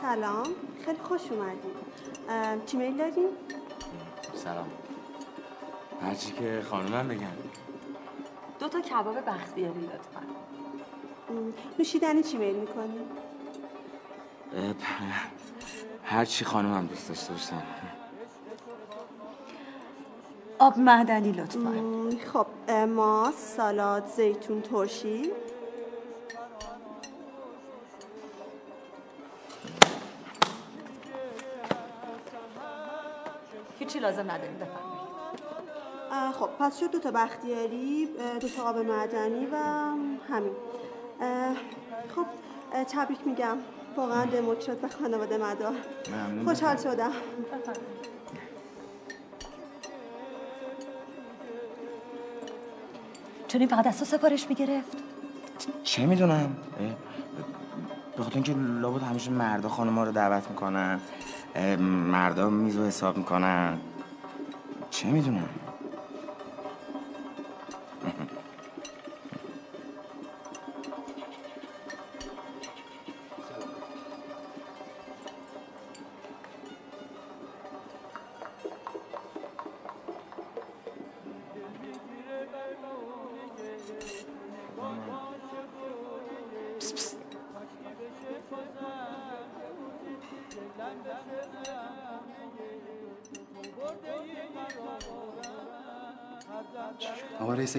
سلام خیلی خوش اومدید چی میل داریم؟ سلام. هرچی که خانومم بگن. دو تا کباب بختیاری لطفا. نوشیدنی چی میل می‌کنی؟ هرچی خانومم دوست داشته باشن آب معدنی لطفا. خب ماست سالاد زیتون ترشی. هیچی لازم نداریم بفرمایید. خب پس شد دو تا بختیاری دو تا آب معدنی و همین. خب تبریک میگم. واقعا دموت شد به خانواده مدار. خوشحال شدم. چون این فقط از تو سفارش می‌گرفت؟ چه می‌دونم؟ به خاطر اینکه لابد همیشه مردا خانم رو دعوت می‌کنن. مردا میزو حساب می‌کنن. چه می‌دونم.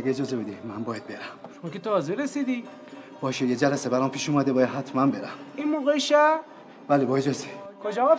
اجازه بدی. من باید برم. شما که تازه رسیدی. باشه یه جلسه برام پیش اومده باید حتما برم. این موقع شب؟ بله با اجازه. کجا آقا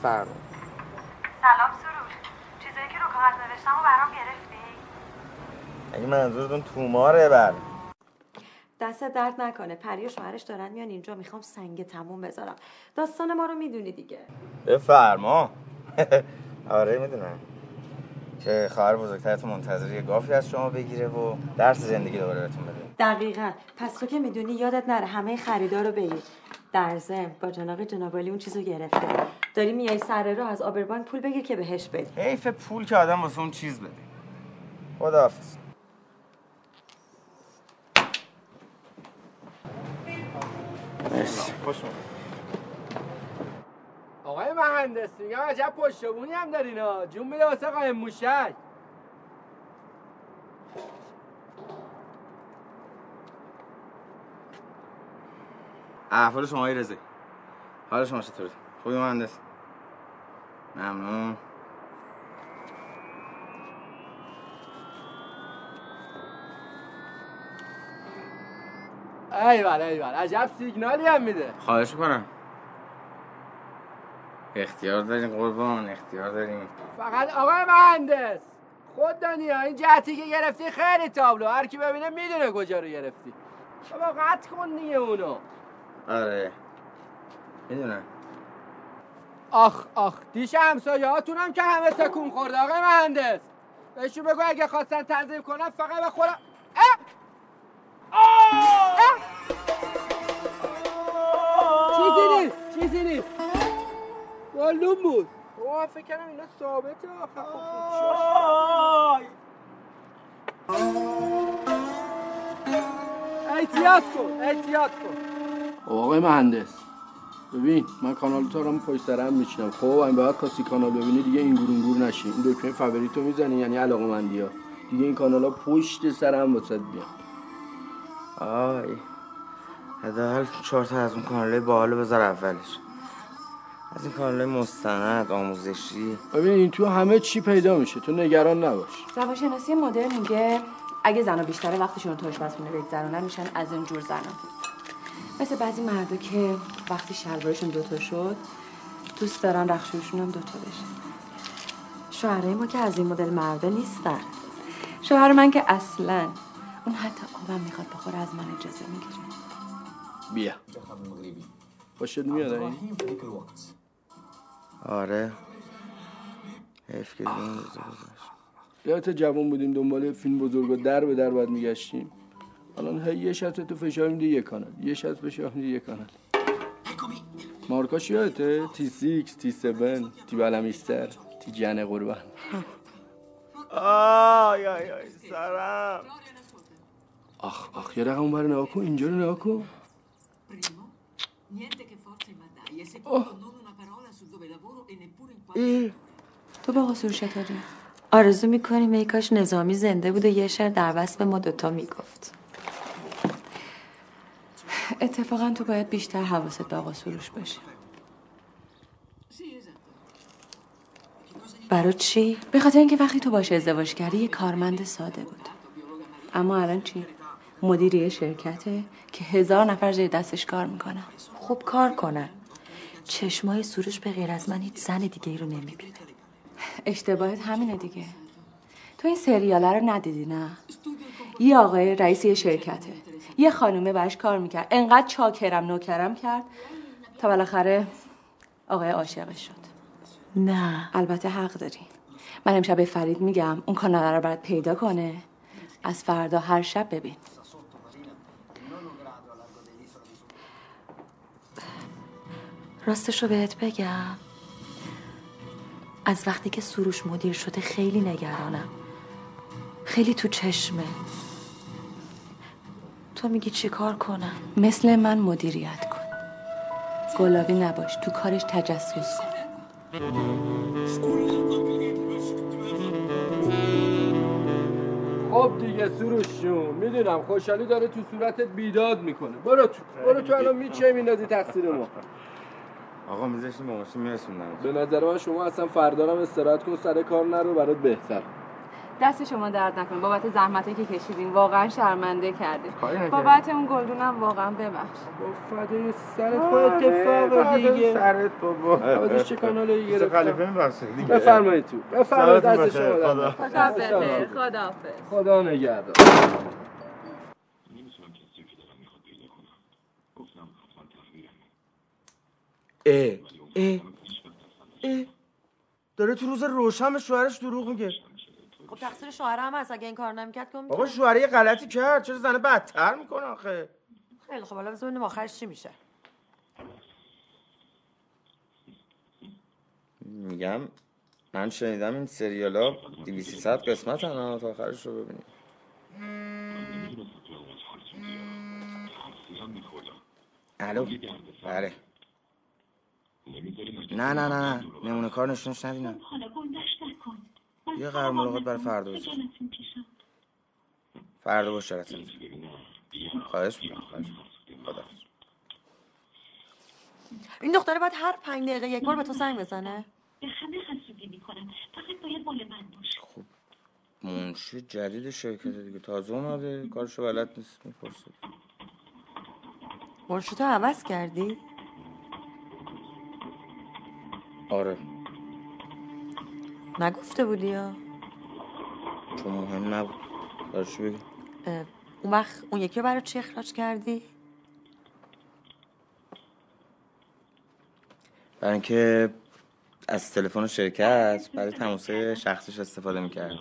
بفرما سلام سروش. چیزایی که رو کاغذ نوشتم و برام گرفتی؟ اگه منظورتون توماره بر دست درد نکنه. پری و شوهرش دارن میان اینجا. می‌خوام سنگ تموم بذارم. داستان ما رو می‌دونی دیگه. بفرما. آره می‌دونم. که خواهر بزرگترتون منتظر یه گافی از شما بگیره و درس زندگی دوباره بهتون بده. دقیقا. پس تو که می‌دونی یادت نره همه خریدار رو بگیر. در ضمن با جناق جنابالی اون چیزو گرفته. داری میای سر رو از آبربانک پول بگیر که بهش بدی. حیف پول که آدم واسه اون چیز بده. خداحافظ. مرسی. خوش آقای مهندس میگم عجب پشتبونی هم دارین ها. جون میده واسه قایم موشک. احوال شما ای رزه حال شما چطوره خوبی مهندس؟ ممنون. ایول ایول. عجب سیگنالی هم میده. خواهش کنم اختیار داریم قربان اختیار داریم فقط آقای مهندس خود دانی این جهتی که گرفتی خیلی تابلو. هر کی ببینه می‌دونه کجا رو گرفتی. بابا قطع کن دیگه اونو. آره. می‌دونم. آخ آخ دیش همسایه هاتونم که همه تکون خورده آقای مهندس. بهشون بگو اگه خواستن تنظیم کنن فقط به خودم چیزی نیست چیزی نیست. معلوم بود. اوه فکر کردم اینا ثابته. آخه خب احتیاط کن احتیاط کن. آقای مهندس ببین من کانال تو رو پشت سرم میشنم خب این بعد کاسی کانال ببینی دیگه این گورونگور نشی. این دکمه فوریتو می‌زنی یعنی علاقه مندی ها دیگه این کانال ها پشت سرم واسه بیا آی حداقل چهار تا از اون کانال باحالو بذار اولش. از این کانال مستند آموزشی. ببین این تو همه چی پیدا میشه. تو نگران نباش. روانشناسی مدرن میگه اگه زنا بیشتر وقتشون رو تو آشپزخونه بگذرونن میشن از این جور زنا مثل بعضی مردا که وقتی شلوارشون دوتا شد دوست دارن رخشوشون هم دوتا بشه. شوهرای ما که از این مدل مردا نیستن. شوهر من که اصلا اون حتی آبم می‌خواد بخوره از من اجازه می‌گیره. بیا. خوشت میاد این آره. حیف که یادت جوان بودیم دنبال فیلم بزرگ و در به در باید میگشتیم. الان هی یه شب تو فشار میده یه کانال. یه شب فشار میده یه کانال. مارکاش یادته؟ تی سیکس تی سبن تی بلمیستر تی جن قربان. آی آی آی سرم آخ آخ یه رقم بر نگاه کن اینجا رو نگاه کن. تو با قصور چطوری؟ آرزو می‌کنیم ای کاش نظامی زنده بود و یه شعر در وصف ما دوتا می‌گفت. اتفاقا تو باید بیشتر حواست به آقا سروش باشه. برای چی؟ به خاطر اینکه وقتی تو باشه ازدواج کردی یه کارمند ساده بود. اما الان چی؟ مدیر یه شرکته که هزار نفر زیر دستش کار می‌کنن. خوب کار کنن. چشمای سروش به غیر از من هیچ زن دیگه ای رو نمی‌بینه. اشتباهت همینه دیگه. تو این سریاله رو ندیدی نه؟ یه آقای رئیس یه شرکته. یه خانومه برش کار می‌کرد. انقدر چاکرم نوکرم کرد تا بالاخره آقای عاشقش شد. نه. البته حق داری. من امشب به فرید میگم اون کانال رو برات پیدا کنه. از فردا هر شب ببین. راستش رو بهت بگم. از وقتی که سروش مدیر شده خیلی نگرانم. خیلی تو چشمه. تو میگی چی کار کنم؟ مثل من مدیریت کن. گلابی نباش تو کارش تجسس کن. خب دیگه سروش جون می‌دونم خوشحالی داره تو صورتت بیداد می‌کنه. برو تو برو تو الان میچه میندازی تقصیر ما آقا میذاشتیم با ماشین میرسوندم. به نظر من شما اصلا فردا هم استراحت کن سر کار نرو برات بهتر. دست شما درد نکنه. بابت زحمتی که کشیدین واقعا شرمنده نکردی. بابت اون گلدونم واقعا ببخش با فدای سرت با اتفاق دیگه. سرت بابا. عوضش چه چه گرفتم خلیفه میبخشه دیگه. بفرمایید تو. بفرمایید دست. شما درد خدا. خدا خدا نگهدار. اه اه اه. داره تو روز روشن به شوهرش دروغ میگه. خب تقصیر شوهر هم هست اگه این کار نمی‌کرد که آقا شوهر یه غلطی کرد چرا زنه بدتر می‌کنه آخه؟ خیلی خب حالا ببینیم آخرش چی میشه. میگم من شنیدم این سریال ها 200 قسمت هن تا آخرش رو ببینیم. الو بله. نه نه نه نه. نمونه کار نشونش ندینم. یه قرار ملاقات برای فردا بذار. فردا باشه رسم خواهش می‌کنم خواهش خدا این دختره باید هر پنج دقیقه یک بار به تو سنگ بزنه. به همه حسودی می‌کنم. فقط باید مال من باشه. خب. منشی جدید شرکت دیگه. تازه اومده. کارشو بلد نیست. می‌پرسه. منشی تو عوض کردی؟ آره. نگفته بودی یا؟ چون مهم نبود. کارشو بگی؟ اون وقت اون یکی رو برای چی اخراج کردی؟ برای اینکه از تلفن شرکت برای تماسای شخصش استفاده می‌کرد.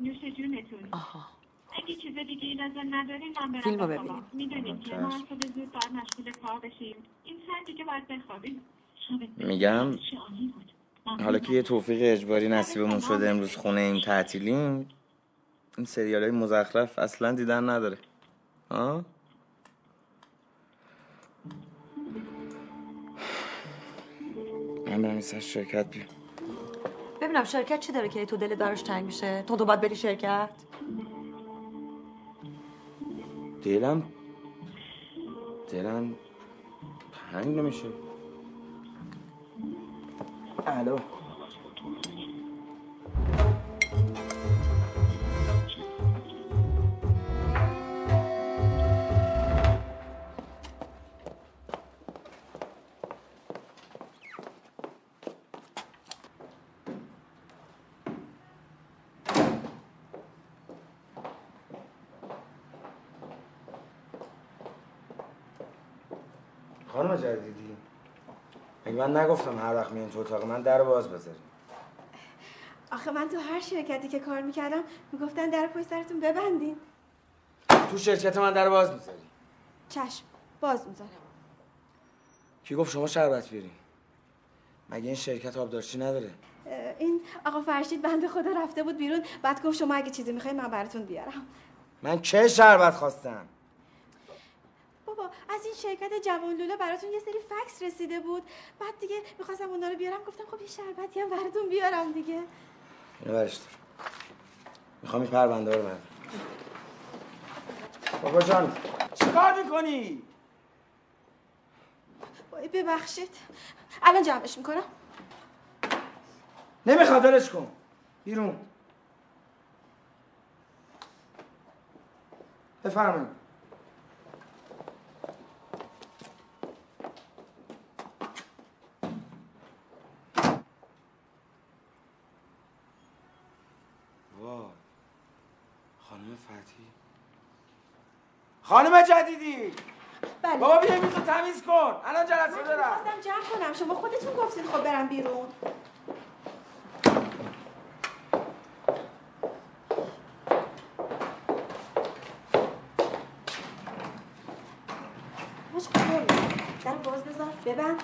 نوش جونتون آها. اگه چیز دیگه ای لازم ندارین من برم. می‌دونید که. ما صبح زود باید مشغول کار بشیم. این ساعت دیگه باید بخوابیم. میگم حالا که یه توفیق اجباری نصیبمون شده امروز خونه این تعطیلیم این سریال های مزخرف اصلا دیدن نداره. ها من برم این سر شرکت بیام. ببینم شرکت چی داره که تو دلت براش تنگ میشه؟ تو تو باید بری شرکت؟ دلم دلم تنگ نمیشه. الو خانم من نگفتم هر وقت میان تو اتاق من در باز بذاری آخه من تو هر شرکتی که کار می‌کردم می‌گفتن در پشت سرتون ببندین. تو شرکت من در باز می‌ذاری چشم باز می‌ذارم. کی گفت شما شربت بیارین؟ مگه این شرکت آبدارچی نداره؟ این آقا فرشید بنده خدا رفته بود بیرون بعد گفت شما اگه چیزی می‌خواین من براتون بیارم. من چه شربت خواستم؟ از این شرکت جوان لوله براتون یه سری فکس رسیده بود. بعد دیگه می‌خواستم اونا رو بیارم گفتم خب یه شربتی هم براتون بیارم دیگه. اینو برش دار می‌خوام این پرونده رو من بابا جان چیکار می‌کنی؟ وای ببخشید. الان جمعش می‌کنم. نمی‌خواد ولش کن. بیرون. بفرمایید وای خانم فتی خانم جدیدی. بله. بابا بیا میزو تمیز کن. الان جلسه من دارم. خواستم جمع کنم. شما خودتون گفتید خب برم بیرون. باشه خب در باز بذار. ببند.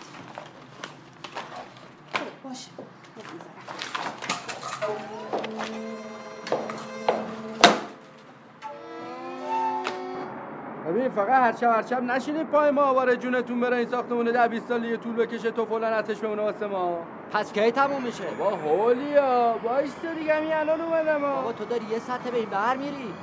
ببین فقط هر شب هر شب نشینید پای ما. آواره جونتون بره این ساختمون ده 20 سالی طول بکشه تو فلان آتش بمونه واسه ما. پس کی تموم میشه؟ با هولیا باش تو دیگه همین الان اومدم بابا تو داری یه سطح به این بر میری.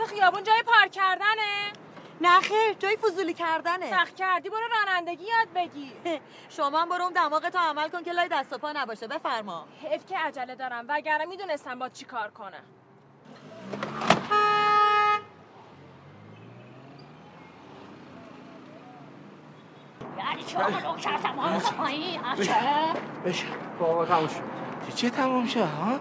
از خیابون جای پارک کردنه. نه خیر جای فضولی کردنه. سخت کردی برو رانندگی یاد بگیر شما هم برو اون دماغ تو عمل کن که لای دست و پا نباشه بفرما. حیف که عجله دارم وگرنه می‌دونستم با چی کار کنم. یعنی چه آقا نوکرتم ها پایین بشه بابا تموم شد. چه تمام شه ها؟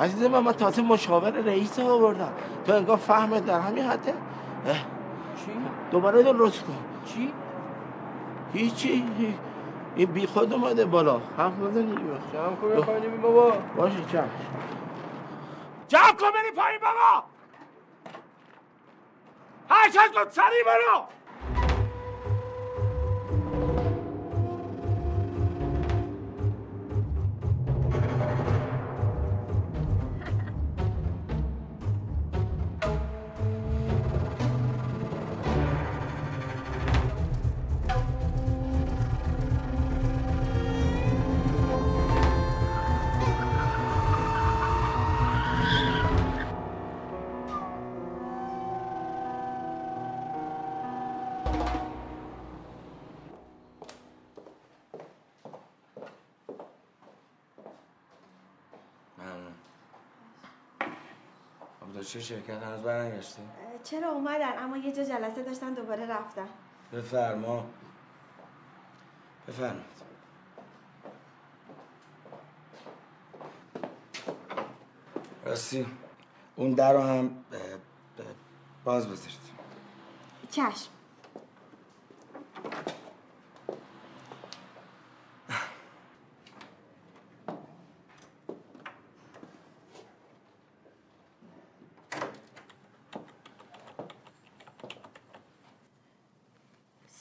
عزیز من من تازه مشاور رئیس رو آوردم. تو انگار فهمت در همین حده؟ چی؟ دوباره درست کن. چی؟ هیچی. این بی خود اومده بالا. حرف بزنی. جمع کن بخوانیم بابا. باشه چشم جمع کن بری پایین بابا. هر چند کن سریع برو. آبدارچی شرکت هنوز برنگشته؟ چرا اومدن؟ اما یه جا جلسه داشتن دوباره رفتن. بفرما. بفرمایید. راستی اون در رو هم باز بذارید. چشم.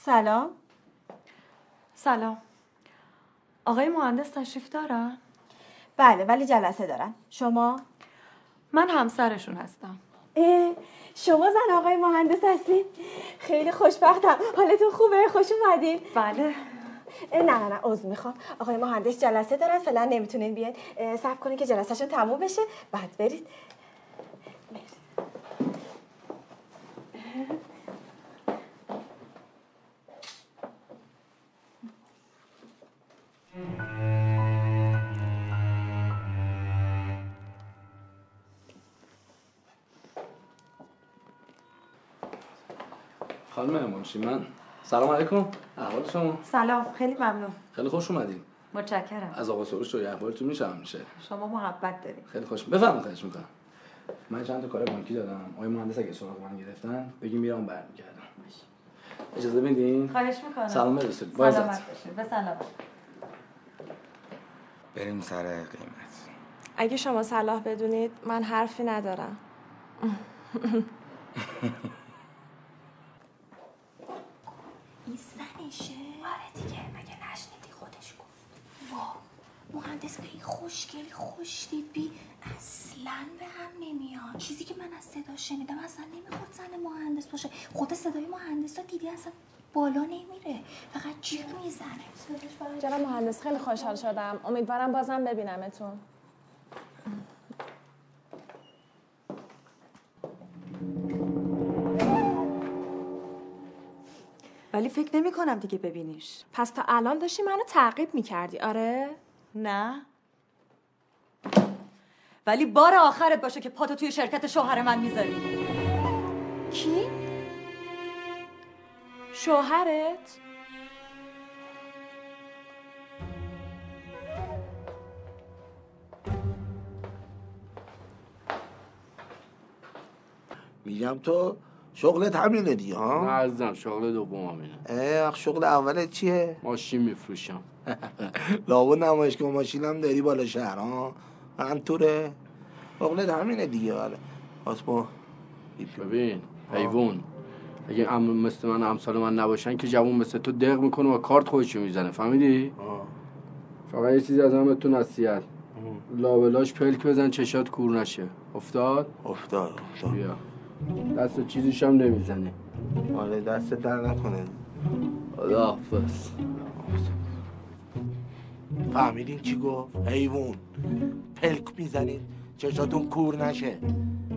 سلام سلام آقای مهندس تشریف دارن؟ بله ولی جلسه دارن شما؟ من همسرشون هستم شما زن آقای مهندس هستین؟ خیلی خوشبختم حالتون خوبه؟ خوش اومدین؟ بله نه نه نه عذر می‌خوام آقای مهندس جلسه دارن فعلا نمی‌تونین بیاین صبر کنین که جلسهشون تموم بشه بعد برید منشی من سلام علیکم. احوال شما؟ سلام. خیلی ممنون. خیلی خوش اومدین. متشکرم. از آقا سروش روی احوالتون میشه میشه شما محبت دارید خیلی خوش. بفرمایید خواهش می‌کنم. من چند تا کار بانکی دادم آقای مهندس اگه سراغ من گرفتن بگی میرم برمیگردم. اجازه بدین خواهش می‌کنم. سلام برسید. سلامت. باشید به سلامت. بریم سر قیمت. اگه شما صلاح بدونید من حرفی ندارم این زنشه آره دیگه مگه نشنیدی خودش گفت. وا مهندس خیلی خوشگل خوشتیپی اصلا به هم نمیاد. چیزی که من از صدا شنیدم اصلا نمی‌خواد زن مهندس باشه. خود صدای مهندس ها دیدی اصلا بالا نمیره. فقط جیغ می‌زنه. جناب مهندس خیلی خوشحال شدم. امیدوارم بازم ببینمتون. ولی فکر نمی کنم دیگه ببینیش پس تا الان داشتی منو تعقیب می‌کردی آره؟ نه ولی بار آخرت باشه که پاتو توی شرکت شوهر من می‌ذاری کی؟ شوهرت؟ میگم تو شغلت همینه دی ها؟ نه عزیزم شغل دوم همینه. شغل اولت چیه؟ ماشین میفروشم. لابد نمایشگاه ماشینم داری بالا شهر ها؟ من توره شغلت همینه دیگه آره آسمو ببین حیوان. اگه ام مثل من امثال من نباشن که جوون مثل تو دق می‌کنه و کارت خودشو می‌زنه فهمیدی؟ فقط یه چیزی از همه تو نصیحت لابلاش پلک بزن چشات کور نشه. افتاد؟ افتاد افتاد. بیا. دست چیزیش هم نمی‌زنی آره دست در نکنه. خدا حافظ فهمیدین چی گفت؟ حیوان. پلک می‌زنید چشاتون کور نشه.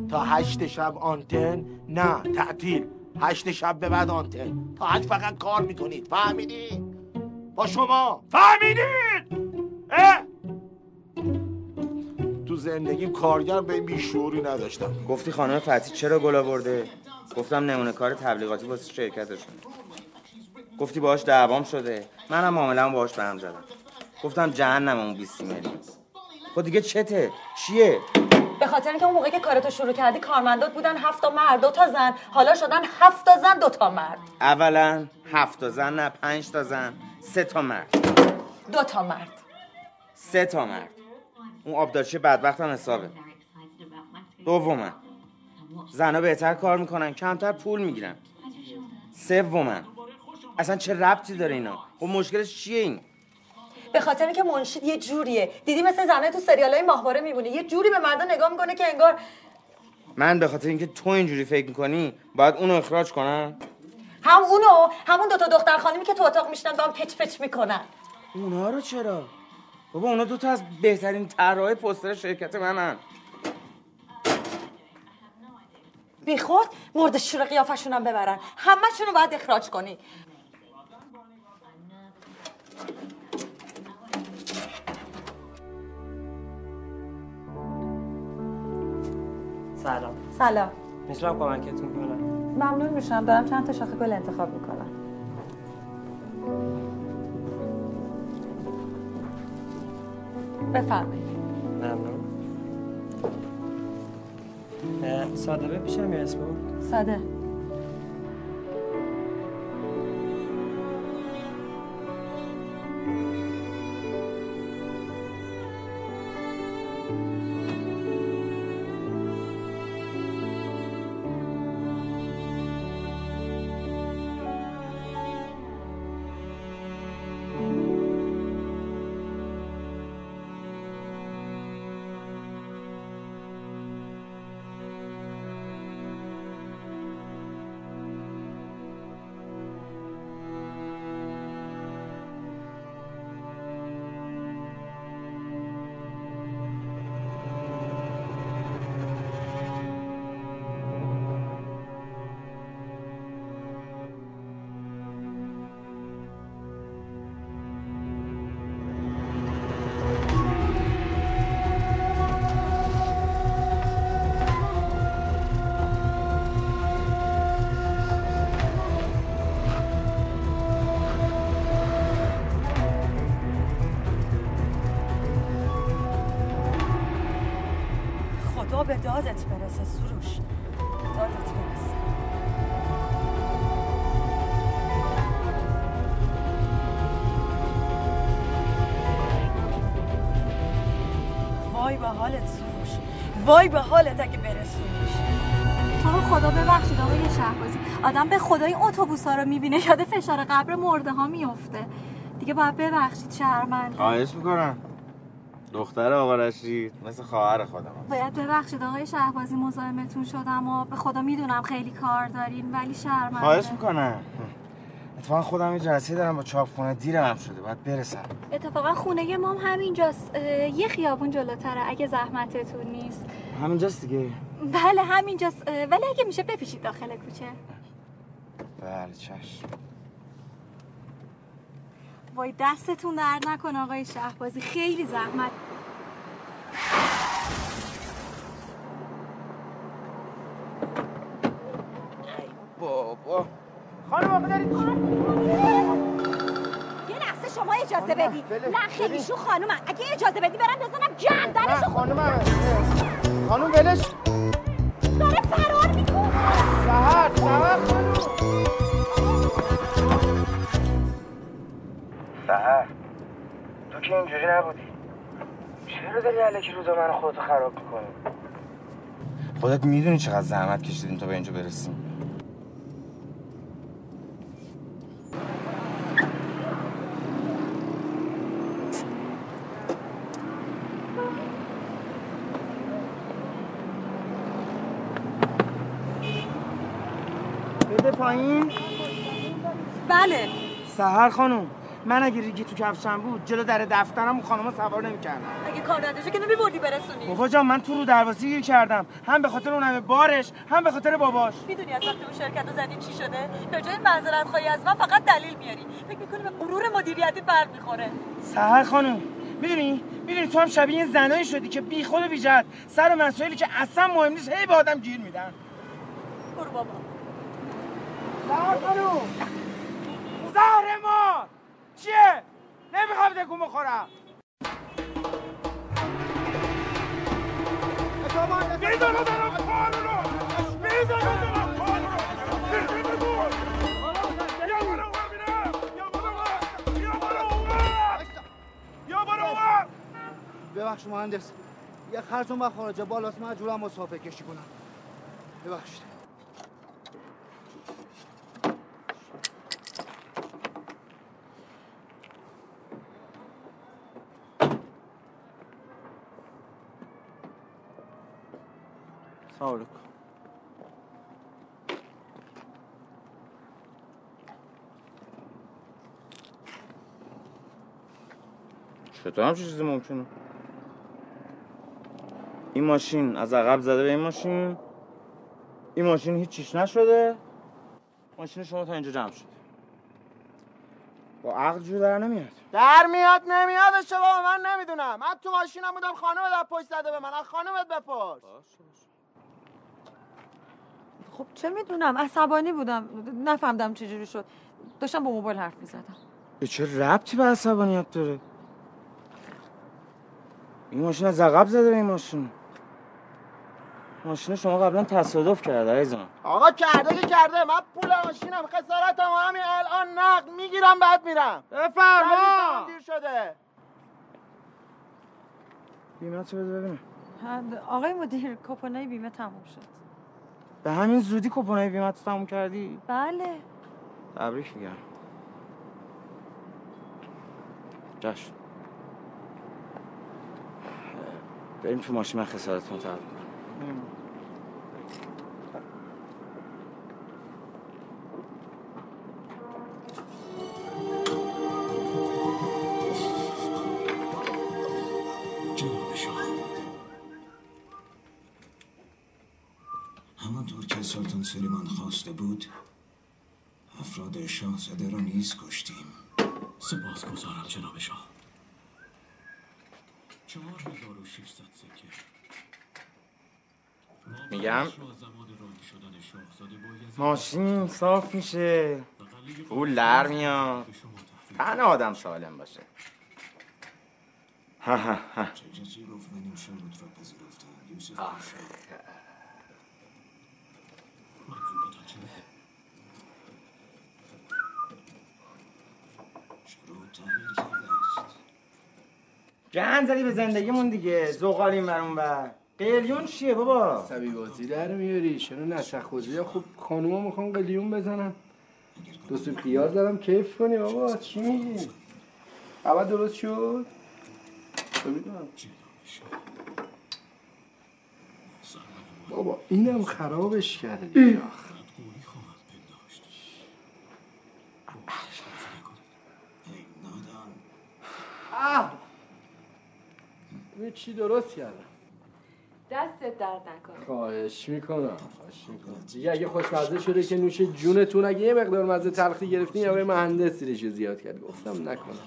تا هشت شب آنتن نه تعطیل. هشت شب به بعد آنتن. تا هشت فقط کار می‌کنید. فهمیدین؟ با شما. فهمیدین؟ اه؟ زندگیم کارگر به این بیشعوری نداشتم. گفتی خانم فتی چرا گل آورده؟ گفتم نمونه کار تبلیغاتی واسه شرکتشون. گفتی باهاش دعوام شده. منم معامله‌مو باهاش به هم زدم. گفتم جهنم اون 20 میلیون. خب دیگه چته؟ چیه؟ به خاطر اینکه اون موقعی که کارتو شروع کردی کارمندات بودن هفت تا مرد دو تا زن. حالا شدن هفت تا زن دو تا مرد. اولا هفت تا زن نه پنج تا زن سه تا مرد. دو تا مرد. سه تا مرد. اون آبدارچی بدبخت هم حسابه. دوما زنا بهتر کار می‌کنن کمتر پول می‌گیرن. سوما اصلا چه ربطی داره اینا؟ خب مشکلش چیه این؟ به خاطر اینکه منشید یه جوریه. دیدی مثل زنه تو سریال های ماهواره میبونه یه جوری به مردا نگاه می‌کنه که انگار من به خاطر اینکه تو اینجوری فکر می‌کنی باید اونو اخراج کنم هم اونو همون دوتا دختر خانمی که تو اتاق میشنن با هم پچ پچ می‌کنن. اونا رو چرا؟ بابا اونا دوتا از بهترین طراح پستر شرکت منن. بی خود مرد شور قیافشون هم ببرن. همه رو باید اخراج کنی. سلام. سلام. می‌تونم کمکتون کنم ممنون میشم. دارم چند تا شاخه گل انتخاب می‌کنم. بفرمایید. ممنون. ساده بپیشم یا اسمو ساده. برسه سروش. دادت برسه وای به حالت سروش. وای به حالت اگه برسونیش. تو رو خدا ببخشید آقای شهبازی. آدم به خدای اتوبوس ها رو می‌بینه. یاد فشار قبر مرده ها میفته دیگه باید ببخشید شهرمند خواهش می‌کنم. دختر آوارشید مثل خواهر خودم. باید ببخشید آقای شهبازی مزاحمتون شدم و به خدا می‌دونم خیلی کار دارین ولی شرمنده. خواهش می‌کنم. اتفاقا خودم یه جلسه دارم با چاپخونه دیرم هم شده باید برسم. اتفاقا خونه مام همینجاست یه خیابون جلوتره اگه زحمتتون نیست. همینجاست دیگه. بله همینجاست ولی اگه میشه بپیشید داخل کوچه. بله چشم. وای دستتون درد نکن آقای شهبازی. خیلی زحمت. بابا. خانم آقا دارید؟ یه لحظه شما اجازه بدید بله. نه خیلی شو خانومم اگه اجازه بدی برم بزنم گردنشو خانم خانم ولش. داره فرار می‌کنه. سهر سهر خانم سهر. تو که اینجوری نبودی. چرا داری علکی روزا من خودتو خراب می‌کنی؟ خودت می‌دونی چقدر زحمت کشیدیم تا به اینجا برسیم. بده پایین. بله. سهر خانم. من اگه ریگی تو کفشم بود جلو در دفترم اون خانم سوار نمی‌کردم. اگه کار نداشته که نمیبردی برسونی؟ بابا جان من تو رو دروازه گیر کردم. هم به خاطر اون همه بارش هم به خاطر باباش. می‌دونی از وقتی اون شرکت رو زدیم چی شده؟ به جای معذرت خواهی از من فقط دلیل میاری. فکر می‌کنی به غرور مدیریتی بر می‌خوره. سهر خانم می‌دونی؟ می‌دونی تو هم شبیه این زنایی شدی که بی خود و بی جهت سر مسائلی که اصلا مهم نیست هی به آدم گیر میدن. برو بابا. سهر خانم زهر ما! چیه؟ نمی‌خوام تکون بخورم. می‌دونم دارم می‌دونم دارم ببخش مهندس. یه خرطوم و خارجه بالاست. مجبورم مسافه کشی کنم. ببخشید. سلام علیکم چطور هم چیزی ممکنه؟ این ماشین از عقب زده به این ماشین. این ماشین هیچیش نشده. ماشین شما تا اینجا جمع شده. با عقل جور در نمیاد. در میاد نمیادش بابا من نمی‌دونم. من تو ماشینم بودم خانومت از پشت زده به من. از خانومت بپرس. خب چه می‌دونم عصبانی بودم نفهمدم چجوری شد. داشتم با موبایل حرف می‌زدم. به چه ربطی به عصبانیت داره؟ این ماشین از عقب زده به این ماشین. ماشین شما قبلا تصادف کرده عزیزم. آقا کرده که کرده. من پول ماشینم خسارتم همین الان نقد می‌گیرم بعد میرم. بفرما. دیر شده. بیمه تو بده ببینم. آقای مدیر کوپنای بیمه تموم شد. به همین زودی کوپنای بیمه تو تموم کردی؟ بله. تبریک میگم. جشن بریم تو ماشین من خسارتتون تعریف افراد شاهزاده را نیز کشتیم. سپاس گذارم جناب شاه. چهار هزار و ششصد سکه. میگم؟ ماشین صاف میشه. پول در میاد. تن آدم سالم باشه. ها ها ها چه کسی گفت من این شروط را پذیرفتم یوسف آخ. شاه منظورتان چیه؟ شروط تعمیر کرده است گن زدی به زندگیمون دیگه. زغالیم بر اون بر قلیون چیه بابا؟ سبی بازی در میاری. چرا نسخ خوزی خب خانوما می‌خوان قلیون بزنن. دو سو پیاز دارم کیف کنی بابا؟ چی میگی؟ اول درست شد؟ ببینم بابا اینم خرابش کرده دیگه آخه. اه چی درست کردم؟ دستت درد نکنه. خواهش می‌کنم خواهش می‌کنم. دیگه اگه خوشمزه شده که نوش جونتون اگه یه مقدار مزه تلخی گرفتین یا مهندس زیرش رو زیاد کرد. گفتم نکنم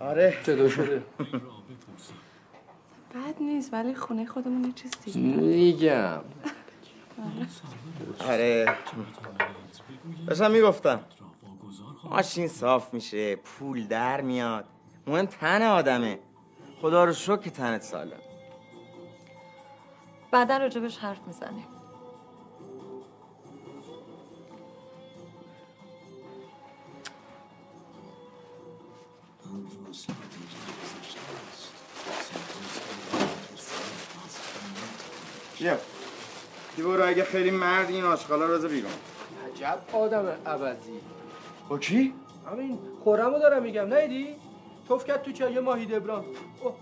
آره. چطور شده؟ بد نیست ولی خونه خودمون یه چیز دیگه. میگم. آره. داشتم می‌گفتم. ماشین صاف میشه پول در میاد. مهم تن آدمه. خدا رو شکر که تنت سالم. بعدا راجبش حرف می‌زنیم. بیا. دی برو اگه خیلی مرد این آشغالا رو بیرون عجب آدم عوضی با کی؟ همین خورمو دارم میگم نیدی؟ توف کرد تو چای ماهی دبران اوه،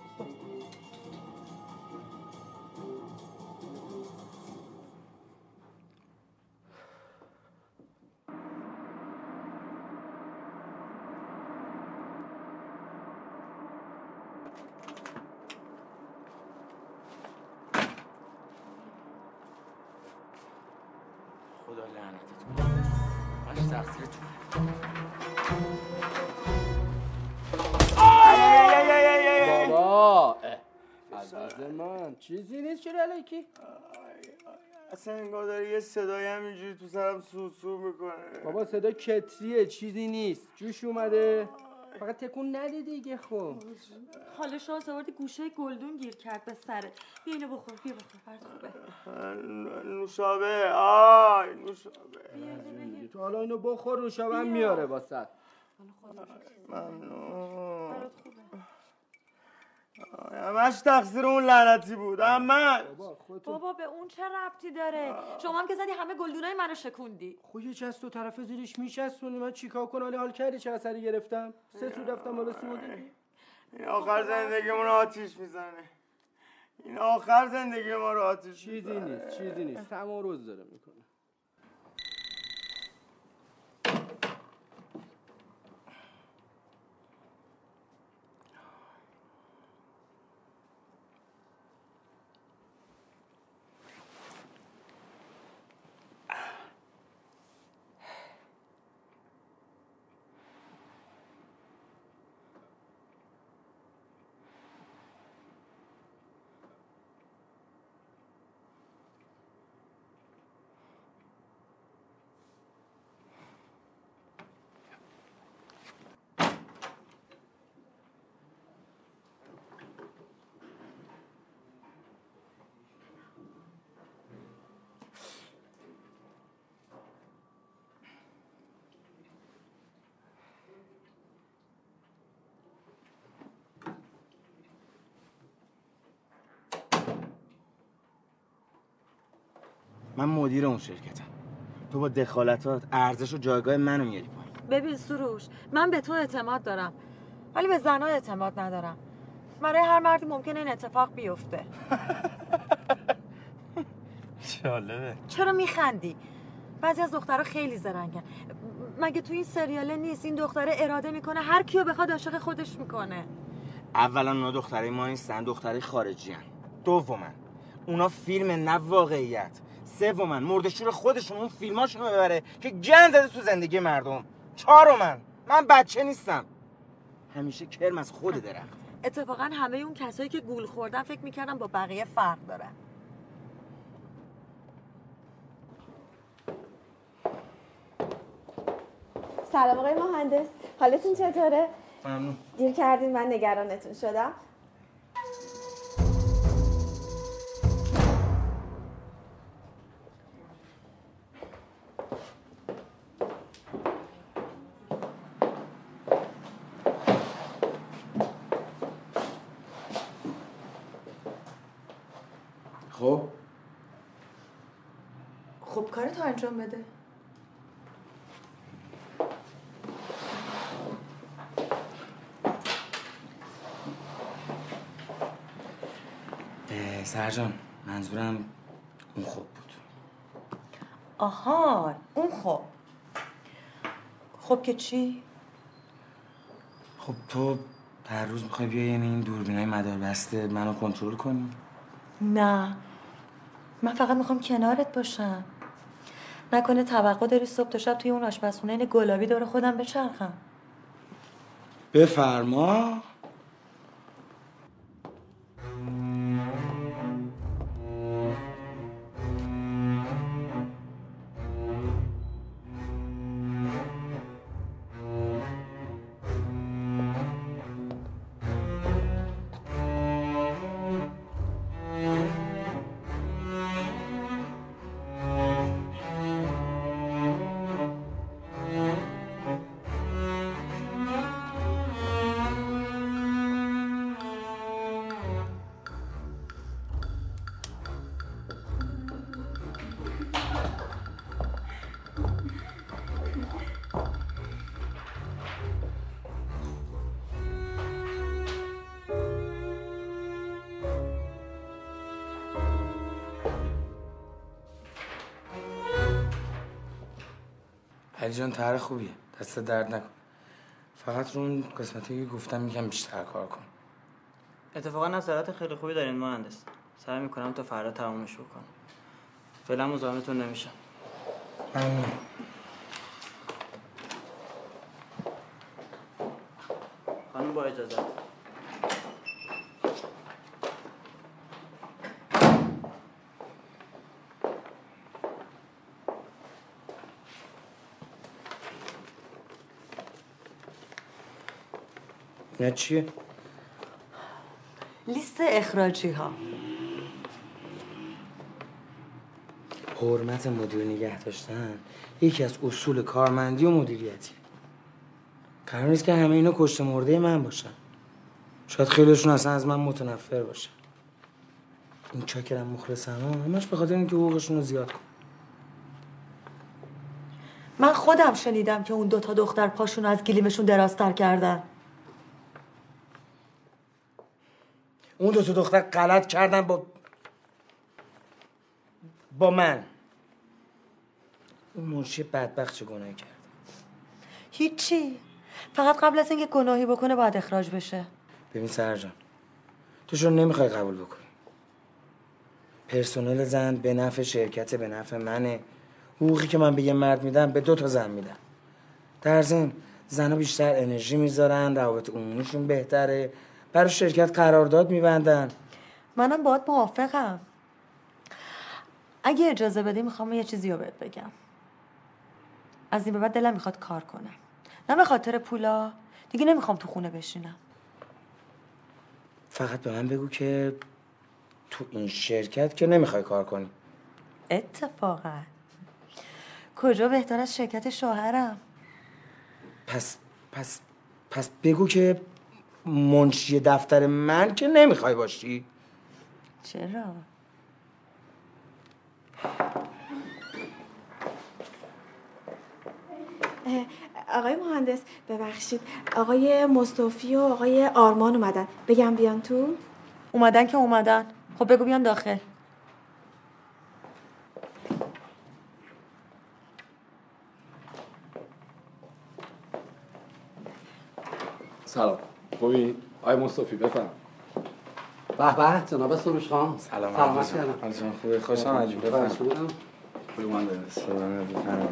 علیکی اصلا انگار داره یه صدای همینجوری تو سرم سوسو می‌کنه. بابا صدا کتریه چیزی نیست. جوش اومده. فقط تکون ندی دیگه خب. حالا شاه گوشه گلدون گیر کرد به سره بیا اینو بخور بیا بخور برات خوبه نوشابه آی نوشابه. تو حالا اینو بخور نوشابه هم میاره واسه. ممنون. همش تقصیر اون لعنتی بود. همش بابا به اون چه ربطی داره؟ شما هم که زدی همه گلدونای منو شکوندی. خب یه چست تو طرف زیرش میشستونی من چیکار کنم؟ حال کردی؟ چه اثری گرفتم؟ سه سو رفتم حالا سودی این آخر زندگیمون آتیش می‌زنه. این آخر زندگی ما رو آتیش چیزی نیست چیزی نیست. تمام روز داره می‌کنه. من مدیر اون شرکتم. تو با دخالتات ارزش و جایگاه منو میاری پایین. ببین سروش من به تو اعتماد دارم ولی به زنها اعتماد ندارم. برای هر مردی ممکنه این اتفاق بیفته. جالبه. چرا میخندی؟ بعضی از دخترها خیلی زرنگن. مگه تو این سریاله نیست؟ این دختره اراده می‌کنه هر کیو بخواد عاشق خودش می‌کنه. اولا اونا دختره ما نیستن دختره خارجی هن. دوما اونا فیلم نه واقعیت. سوما مردشور خودشون اون فیلماشون رو ببره که گن زده تو زندگی مردم. چهارما من بچه نیستم. همیشه کرم از خود درخت. اتفاقا همه اون کسایی که گول خوردن فکر می‌کردن با بقیه فرق دارن. سلام آقای مهندس. حالتون چطوره؟ ممنون. دیر کردین من نگرانتون شدم. کارتو انجام بده. سرجان منظورم اون خوب بود. آها اون خب خب که چی؟ خب تو هر روز می‌خوای بیای یعنی این دوربینای مدار بسته منو کنترل کنی؟ نه. من فقط می‌خوام کنارت باشم. نکنه توقع داری صبح تا شب توی اون آشپزخونه گلابی دور خودم بچرخم. بفرما. جان طرح خوبیه. دست درد نکن. فقط رو اون قسمتی که گفتم میگم بیشتر کار کن. اتفاقا نظرات خیلی خوبی دارین مهندس. سعی می‌کنم تا فردا تمامش بکنم. فعلا مزاحمتون نمیشم. ممنون. خانم با اجازه اینا چیه؟ لیست اخراجی ها حرمت مدیر نگه داشتن یکی از اصول کارمندی و مدیریتی. قرار نیست که همه اینا کشته مرده من باشن. شاید خیلیشون اصلا از من متنفر باشن. این چاکرم مخلصم ها همش به خاطر اینکه حقوقشون رو زیاد کن. من خودم شنیدم که اون دوتا دختر پاشون از گلیمشون درازتر کردن. دو تا دختر غلط کردن با با من. اون منشی بدبخت چه گناهی کرد؟ هیچی. فقط قبل از اینکه گناهی بکنه باید اخراج بشه. ببین سرجان تو چون نمی‌خوای قبول بکنی. پرسنل زن به نفع شرکت به نفع منه. حقوقی که من به یه مرد میدم به دو تا زن میدم. در ضمن زنها بیشتر انرژی می‌ذارن روابط عمومیشون بهتره. برای شرکت قرارداد میبندن. منم باید موافقم. اگه اجازه بدی می‌خوام یه چیزی رو بهت بگم. از این به بعد دلم می‌خواد کار کنم. نه به خاطر پولا. دیگه نمی‌خوام تو خونه بشینم. فقط به من بگو که تو این شرکت که نمی‌خوای کار کنی. اتفاقا. کجا بهتر از شرکت شوهرم؟ پس پس پس بگو که منشی دفتر من که نمی‌خوای باشی. چرا؟ آقای مهندس ببخشید. آقای مصطفی و آقای آرمان اومدن. بگم بیان تو؟ اومدن که اومدن. خب بگو بیان داخل. سلام. خوبی؟ آی مصطفی بفهم به به جناب سروش خان. سلام سلامت. کردم. حالتون خوبه خوش آمدید. بفرمایید. خوبی بفرمایید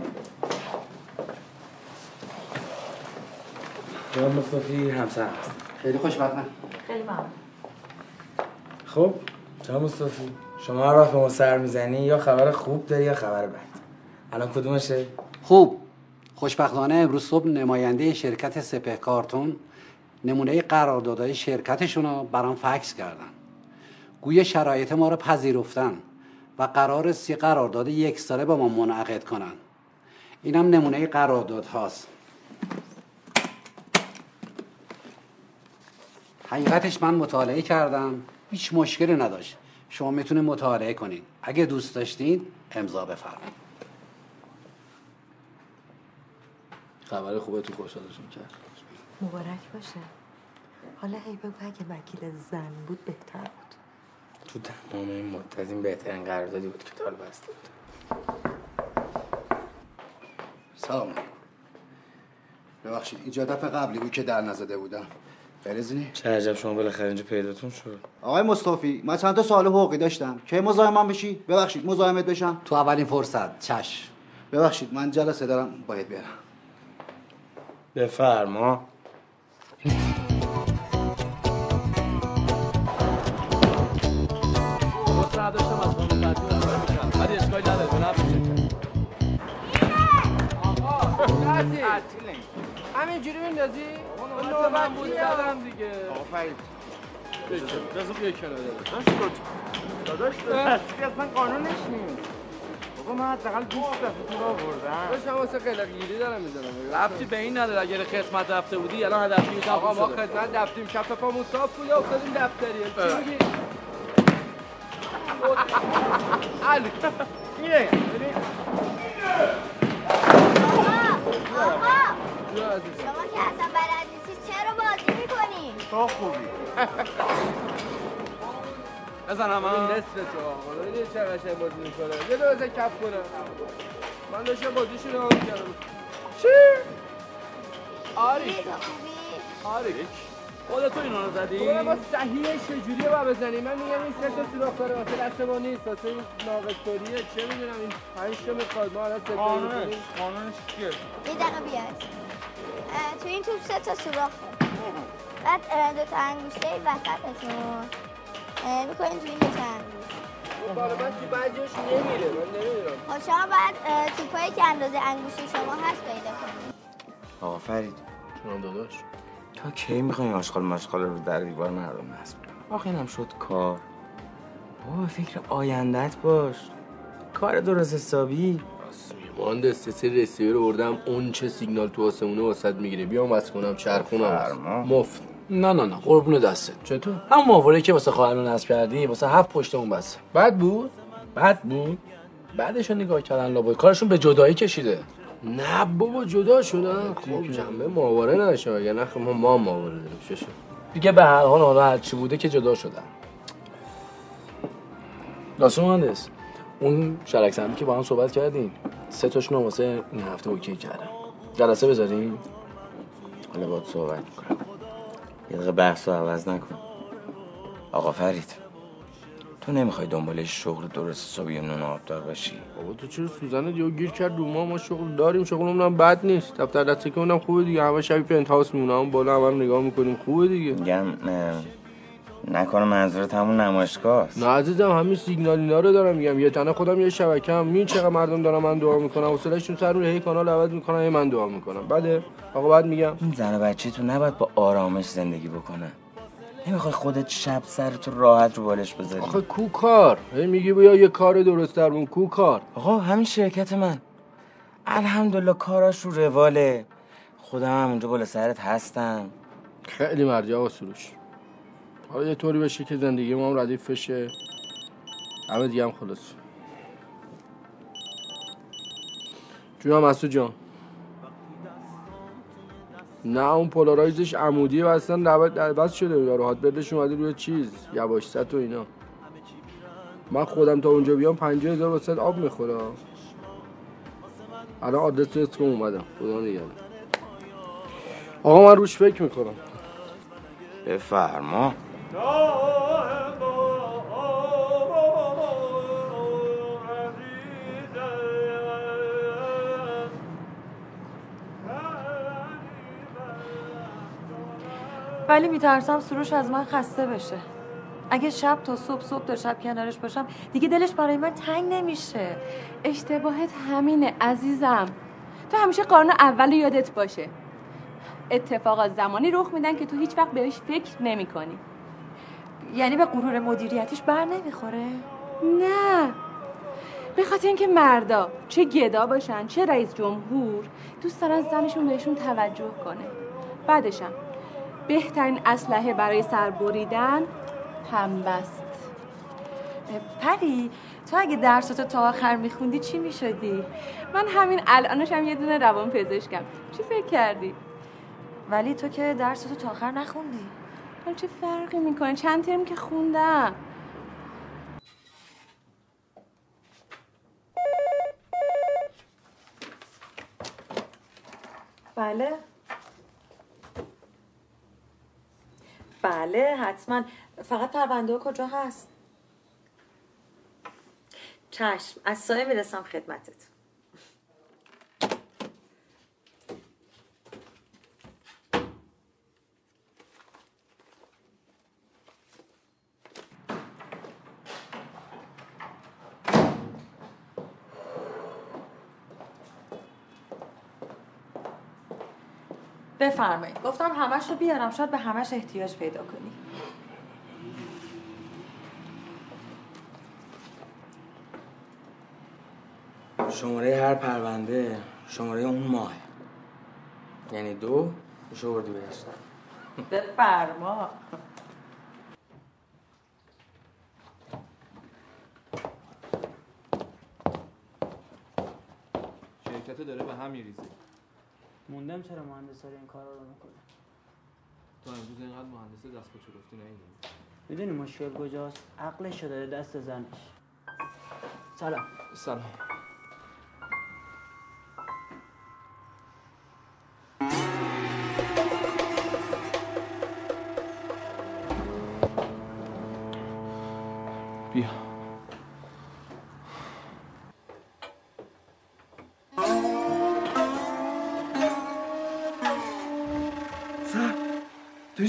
جناب مصطفی همسر هست خیلی خوشبختم. خیلی ممنون. خب جناب مصطفی شما هر وقت به ما سر می‌زنی یا خبر خوب داری یا خبر بد. الان کدومشه؟ خوب. خوشبختانه امروز صبح نماینده شرکت سپه کارتون نمونه قراردادهای شرکتشون رو برام فکس کردن. گوی شرایط ما رو پذیرفتن و قرار سی قرارداد یک ساله با ما منعقد کنن. اینم نمونه قرارداد هاست. حقیقتش من مطالعه کردم هیچ مشکلی نداشت. شما می‌تونید مطالعه کنید. اگه دوست داشتین امضا بفرمایید. خبر خوبه تو خوشحالشون کرد. مبارک باشه. حالا هی بگو اگه وکیل زن بود بهتر بود. تو تمام این مدت این بهترین قراردادی بود که تا حالا بسته بود سلام علیکم. ببخشید اینجا دفعه قبلی بود که در نزده بودم. بریزینی چه عجب شما بالاخره اینجا پیداتون شد. آقای مصطفی من چند تا سوال حقوقی داشتم. کی مزاحمم بشی؟ ببخشید مزاحمت بشم. تو اولین فرصت چشم. ببخشید من جلسه دارم باید برم. بفرما. همینجوری میندازی؟ نوبت بود زدم دیگه. آفرین. بذار یه کنار داداش. داداش اصلا قانونش نیست بابا من حداقل 20 دفعه تو رو آوردم. داشت من واسه قلق گیری دارم می‌زنم. ربطی به این نداره اگه خدمت رفته بودی الان هدفی میشم آقا ما خدمت رفتیم. کف پامون صاف بود افتادیم دفتریه چی میگی؟ علی. میره شما که اصلا بلد نیستی چرا بازی می‌کنی؟ تو خوبی. بزنم این نصف تو آقا ببین چه قشنگ بازی می‌کنه. یه دو کف کنه من داشتم بازیشو نگاه می‌کردم چی؟ آریک. آریک خودتو اینا رو زدی؟ خب ما صحیح چجوریه باید بزنی؟ من میگم این سه تا سوراخ داره. واسه دست ما نیست. واسه این ناقصوریه چه می‌دونم؟ این پنج تا می‌خواد. ما الان سه تا قانونش. قانونش چیه؟ یه دقیقه بیاد. اه، تو این توپ سه تا سوراخ بعد دو تا انگوشته این وسطتون. اه، می‌کنین تو این دو تا حالا من تو بعضیش نمیره. من نمی‌دونم. خب شما باید توپایی که اندازه انگوش شما هست پیدا کنید آقا فرید جونم داداش. تا کی می‌خوای آشغال ماشغال رو در دیوار مردم نصب کنی؟ آخه اینم شد کار. بابا فکر آیندت باش. کار درست حسابی؟ مهندس سری رسیور رو بردم اون چه سیگنال تو آسمونه واسط می‌گیره. بیام واسه کنم چرخونم. مفت. نه نه نه قربون دستت. چطور؟ همون ماوره که واسه خواهرمون نصب کردی واسه هفت پشت اون بس بد بود؟ بد بود؟ بعدش رو نگاه کردن لابد. کارشون به جدایی کشیده. نه بابا جدا شدن خب جنبه ماوره نشه اگه نه خب ما ما ماوره داریم؟ دیگه به هر حال حالا هر چی بوده که جدا شدن داستان مهندس. اون شرک سمی که با هم صحبت کردیم سه تاشون رو واسه این هفته اوکی کردم جلسه بذاریم. حالا باید صحبت می‌کنم. یه دقیقه بحث رو عوض نکن. آقا فرید. تو نمی‌خوای دنبال شغل درست حسابی نون آبدار باشی؟ بابا تو چرا سوزن دیو گیر کرد رو ما ما شغل داریم شغلمون هم بد نیست. دفتر دسته که اونم خوبه دیگه. همه شبی پنت هاوس میمونم بالا هم, هم نگاه می‌کنیم. خوبه دیگه. میگم نکنه منظورت همون نمایشگاه نه عزیزم همین سیگنال اینا رو دارم میگم. یه تنه خودم یه شبکه هم. می چقدر مردم دارم من دعا می‌کنم حوصله‌شون سر روی هی کانال عوض می‌کنن هی من دعا می‌کنم. بده آقا بعد میگم. این زن و بچه تو نباید با آرامش زندگی بکنه. نمی‌خوای خودت شب سر تو راحت رو بالش بذاری. آخه کو کار؟ هی میگی بیا یه کار درست درمون کو کار؟ آقا همین شرکت من. الحمدلله کاراش رو رواله. خودم هم اونجا بالا سرت هستم. خیلی مرجع و سروش حالا یه طوری بشه که زندگی ما هم ردیف بشه. همه دیگه هم خلاص. جونم مسعود جان. نه اون پولارایزش عمودیه و اصلا بس شده یا راحت بردش اومده روی چیز یواش و اینا. من خودم تا اونجا بیام پنجه هزار واسه آب می‌خوره. الان آدرس اسکم اومدم. خدا نگرد آقا من روش فکر می‌کنم. بفرما. ولی میترسم سروش از من خسته بشه. اگه شب تا صبح صبح تا شب کنارش باشم دیگه دلش برای من تنگ نمیشه. اشتباهت همینه عزیزم. تو همیشه قانون اول یادت باشه. اتفاقات زمانی رخ میدن که تو هیچ وقت بهش فکر نمی کنی یعنی به غرور مدیریتیش بر نمی‌خوره؟ نه. به خاطر اینکه مردا چه گدا باشن چه رئیس جمهور دوست دارن زنشون بهشون توجه کنه. بعدشم بهترین اسلحه برای سر بریدن پنبست پری تو اگه درستو تا آخر میخوندی چی می‌شدی؟ من همین الانش هم یه دونه روان پزشکم. چی فکر کردی؟ ولی تو که درستو تا آخر نخوندی. حالا چه فرقی می‌کنه؟ چند ترم که خوندم. بله. بله حتما. فقط پرونده کجا هست؟ چشم. از سایه می‌رسم خدمتت. بفرمایید. گفتم همش رو بیارم. شاید به همش احتیاج پیدا کنی. شماره هر پرونده شماره اون ماه یعنی دو شوردی بهشت بفرما. شرکت داره به هم میریزه. موندم چرا مهندس این کارا رو می‌کنه. تا امروز اینقدر مهندس دست چلفتی نیدیم می‌دونی مشکل کجاست؟ عقلش داره دست زنش. سلام. سلام.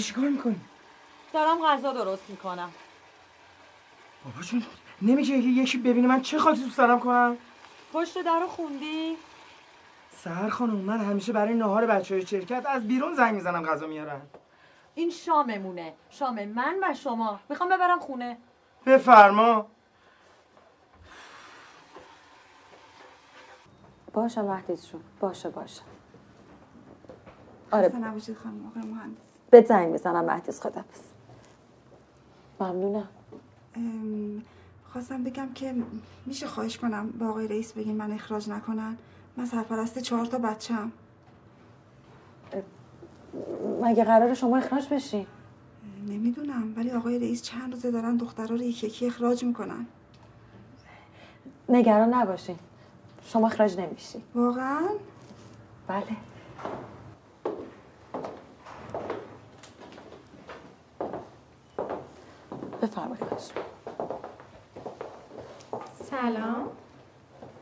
چیکار می‌کنی؟ دارم غذا درست می‌کنم. بابا جون نمیشه که یکی ببینه من چه خاطی تو سرم کنم؟ پشت در رو خوندی؟ سهر خانم من همیشه برای نهار بچه های شرکت از بیرون زنگ می‌زنم غذا میارن این شاممونه. شام من و شما. می‌خوام ببرم خونه. بفرما. باشه وقتیت شد. باشه باشه. آره. نباشید خانم آقای مهندس. به زنگ می‌زنم مهدیس خدافز ممنونم. خواستم بگم که میشه خواهش کنم با آقای رئیس بگیم من اخراج نکنن. من سرپرست چهار تا بچم مگه قرار شما اخراج بشی؟ نمی‌دونم ولی آقای رئیس چند روزه دارن دخترها رو یکی یکی اخراج می‌کنن. نگران نباشین. شما اخراج نمیشی. واقعا؟ بله. بفرمایید. سلام.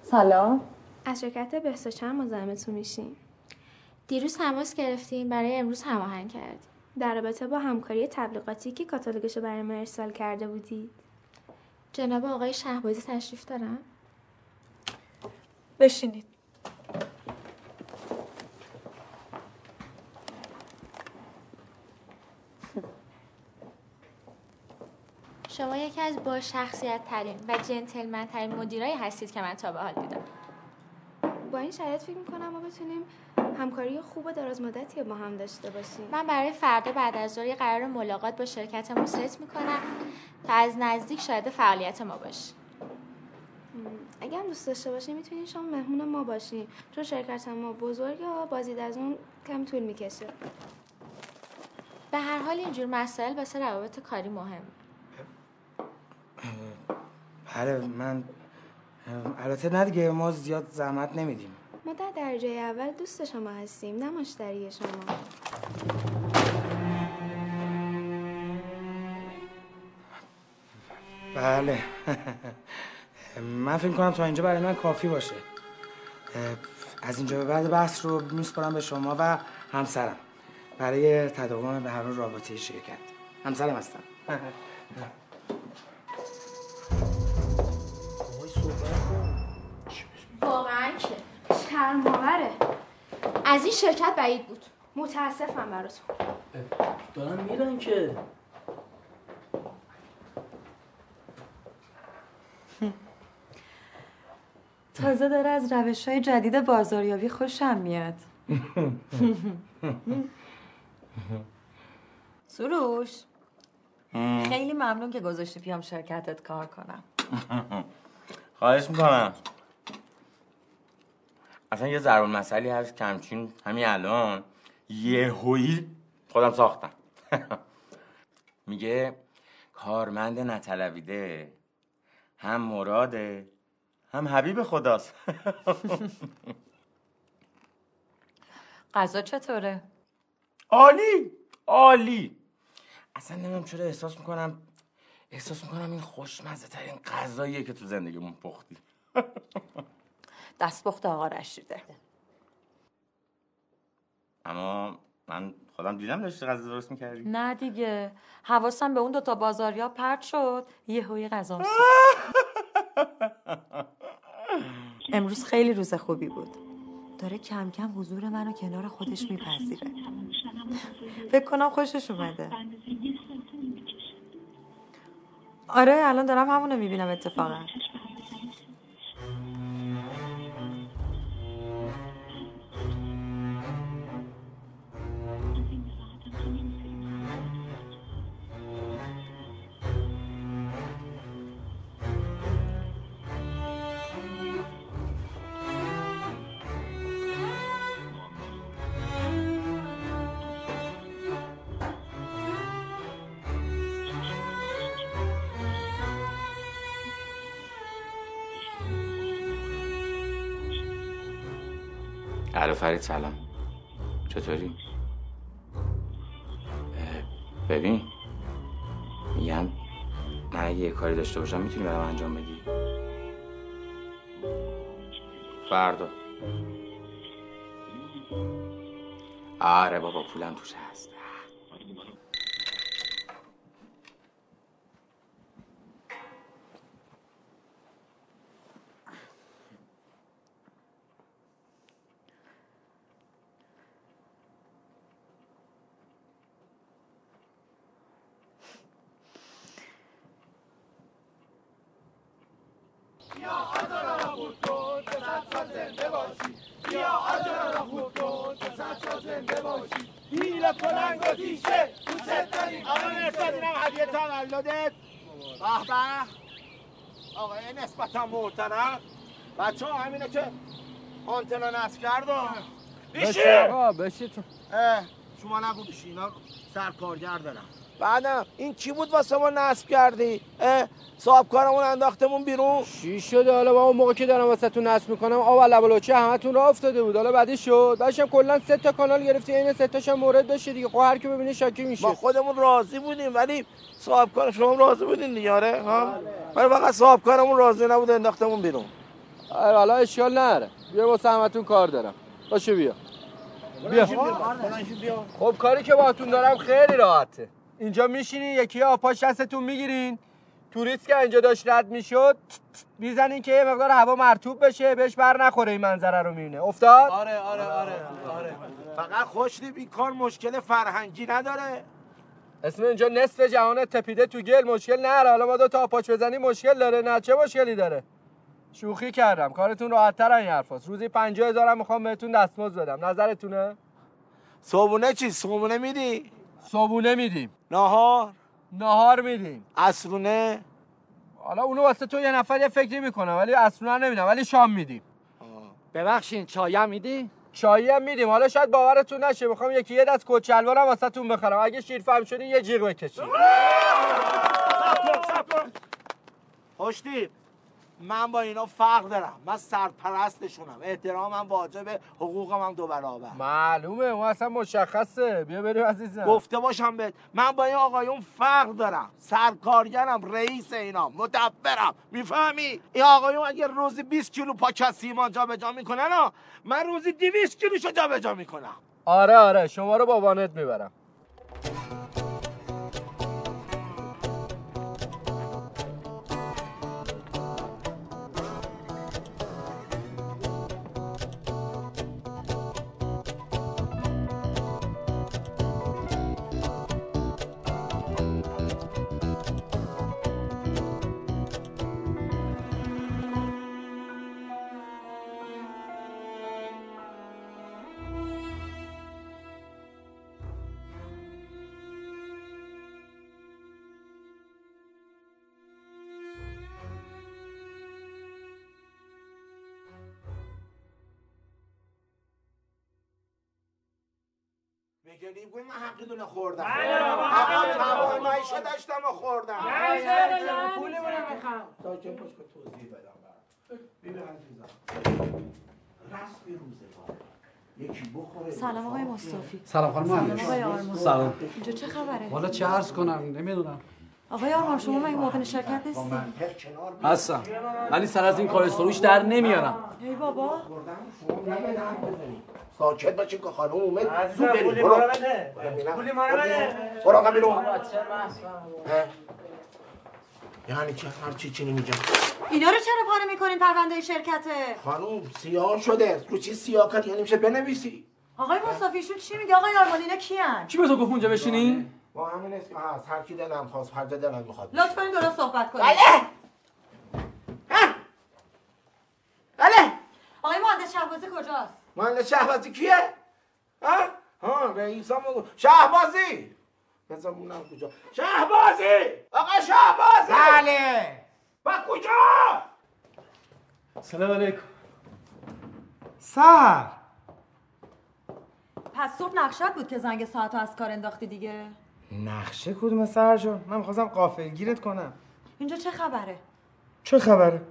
سلام. از شرکت بهستا چند مزاحمتون میشیم؟ دیروز تماس گرفتیم برای امروز هماهنگ کردیم در رابطه با همکاری تبلیغاتی که کاتالوگش برای ما ارسال کرده بودید. جناب آقای شهبازی تشریف دارن؟ بشینید. شما یکی از با شخصیت ترین و جنتلمن ترین مدیرایی هستید که من تا به حال دیدم. با این شرایط فکر می‌کنم ما بتونیم همکاری خوب و دراز مدتی با هم داشته باشیم. من برای فردا بعد از ظهر قرار ملاقات با شرکت ست می‌کنم تا از نزدیک شاید فعالیت ما باشی. اگه هم دوست داشته باشی می‌تونین شما مهمون ما باشین. چون شرکت ما بزرگه و بازدید از اون کم طول می‌کشه. به هر حال اینجور مسائل واسه روابط کاری مهم. بله من البته نه دیگه ما زیاد زحمت نمیدیم. ما در درجه اول دوست شما هستیم نه مشتری شما. بله. من فکر کنم تا اینجا برای من کافی باشه. از اینجا به بعد بحث رو میسپارم به شما و همسرم. برای تداوم به هر رابطه شرکت. همسرم هستم. واقعا که شرماوره از این شرکت بعید بود. متاسفم براتون. دارن میرن که. تازه داره از روش های جدید بازاریابی خوشم میاد. سروش خیلی ممنون که گذاشتی پیام شرکتت کار کنم. خواهش می‌کنم. اصلا یه ضرب مسئله هست کمچین همین الان یه هویی خودم ساختم. میگه کارمند نطلبیده هم مراده هم حبیب خداست. غذا چطوره؟ عالی! عالی! اصلا نمیم چرا احساس می‌کنم احساس می‌کنم این خوشمزه ترین غذاییه که تو زندگیمون پختی. دستپخت آقا رشیده. اما من خودم دیدم داشتی غذا درست می‌کردی. نه دیگه. حواسم به اون دوتا بازاریا پرت شد. یه هوی غذام امروز خیلی روز خوبی بود. داره کم کم حضور منو کنار خودش میپذیره. فکر کنم خوشش اومده. آره الان دارم همونو می‌بینم اتفاقا. الو فرید سلام. چطوری؟ ببین میگم من اگه یه کاری داشته باشم می‌تونی برام انجام بدی. فردا. آره بابا پولم توش هست هیله پلنگ و دیشه دوست داریم آقا نسبت اینم هدیه تولدت به به آقای نسبتا محترم بچه ها همینه که آنتنا نصب کرد و بشین! آقا بشین تو. اه، شما نگو بیشی اینا سرکارگر دارم بعدم این چی بود واسه ما نصب کردی؟ اه، صاحب کارمون انداختمون بیرون. چی شده؟ حالا با اون موقع که دارم واسه تو نصب می‌کنم آب لبالوچه همتون راه افتاده بود. حالا بعدی شد. بعدشم کلا سه تا کانال گرفتی این سه تاشم مورد داشته دیگه. خب هر کی ببینه شاکی میشه. ما خودمون راضی بودیم ولی صاحب کار شما راضی بودین دیگه آره؟ ها؟ ولی فقط صاحب کارمون راضی نبود انداختمون بیرون. حالا اشکال نره بیا واسه همتون کار دارم. باشه بیا. بیا. خب کاری که باهاتون دارم خیلی راحته. اینجا میشینین یکی آپاش دستتون می‌گیرین. توریست که اینجا داشت رد می‌شد می‌زنین که یه مقدار هوا مرتوب بشه بهش بر نخوره این منظره رو می‌بینه. افتاد؟ آره آره آره آره. فقط خوشتیب این کار مشکل فرهنگی نداره. اسم اینجا نصف جهان تپیده تو گل مشکل نره حالا ما دو تا آپاچ بزنی مشکل داره. نه چه مشکلی داره؟ شوخی کردم. کارتون راحت تر این حرفاست روزی 50 هزارم می‌خوام بهتون دستمزد بدم. نظرتونه؟ صبونه چی؟ صبونه میدی؟ صبونه میدیم. نهار؟ نهار میدیم. عصرونه؟ حالا اونو واسه تو یه نفر یه فکری می‌کنه ولی اصلا نمیدم ولی شام میدیم. ببخشین چای هم میدی؟ چایی هم میدیم. حالا شاید باورتون نشه می‌خوام یکی یه دست کچلوارم واسه تون بخرم. اگه شیرفهم شدین یه جیغ بکشید خوشتیب من با اینا فرق دارم. من سرپرستشونم. احترامم واجبه حقوقم هم دو برابر. معلومه. اون اصلا مشخصه. بیا بریم عزیزم. گفته باشم بهت. من با این آقایون فرق دارم. سرکارگرم رئیس اینا. مدبرم. می‌فهمی؟ این آقایون اگه روزی 20 کیلو پاچه سیمان جابجا می‌کنن من روزی 200 کیلوشو جابجا می‌کنم. آره آره. شما رو با وانت می‌برم. میگه بگوی من حقی دونه خوردم. بله. آقا تواناییشو داشتم و خوردم. پولی رو می‌خوام باش که توضیح بدم. ببین عزیزم. رسم روزگار سلام آقای مصطفی. سلام خانم سلام مهندس. آقای آرمان. سلام. اینجا چه خبره؟ والا چه عرض کنم؟ نمی‌دونم. آقای آرمان شما مگه معاون شرکت نیستی؟ هستم. ولی سر از این کار سروش در نمیارم. ای بابا. ساکت باشین که خانم اومد؟ زود بریم برو. پولی ما رو برو بده. بیرون. برو آقا بیرون. یعنی چه؟ هر چی چی نمیگم. اینا رو چرا پاره می‌کنین پرونده شرکته؟ خانم سیاه شده. رو چی سیاه کرد یعنی میشه بنویسی. آقای مصطفی ایشون چی میگه؟ آقای آرمان اینا کیان؟ کی به تو گفت اونجا بشینی؟ با همین اسم هست هر کی دلم خواست هر جا دلم می‌خواد لطفا درست صحبت کنید. بله آقای مهندس شهبازی کجاست؟ مهندس شهبازی کیه؟ ها؟ ها رئیس هم شهبازی بذار اونم کجا. شهبازی آقا شهبازی بله. با کجا؟ سلام علیکم. سر. پس صبح نقشت بود که زنگ ساعت از کار انداختی دیگه؟ نقشه کدوم سر جان من می‌خواستم قافل گیرت کنم. اینجا چه خبره؟ چه خبره؟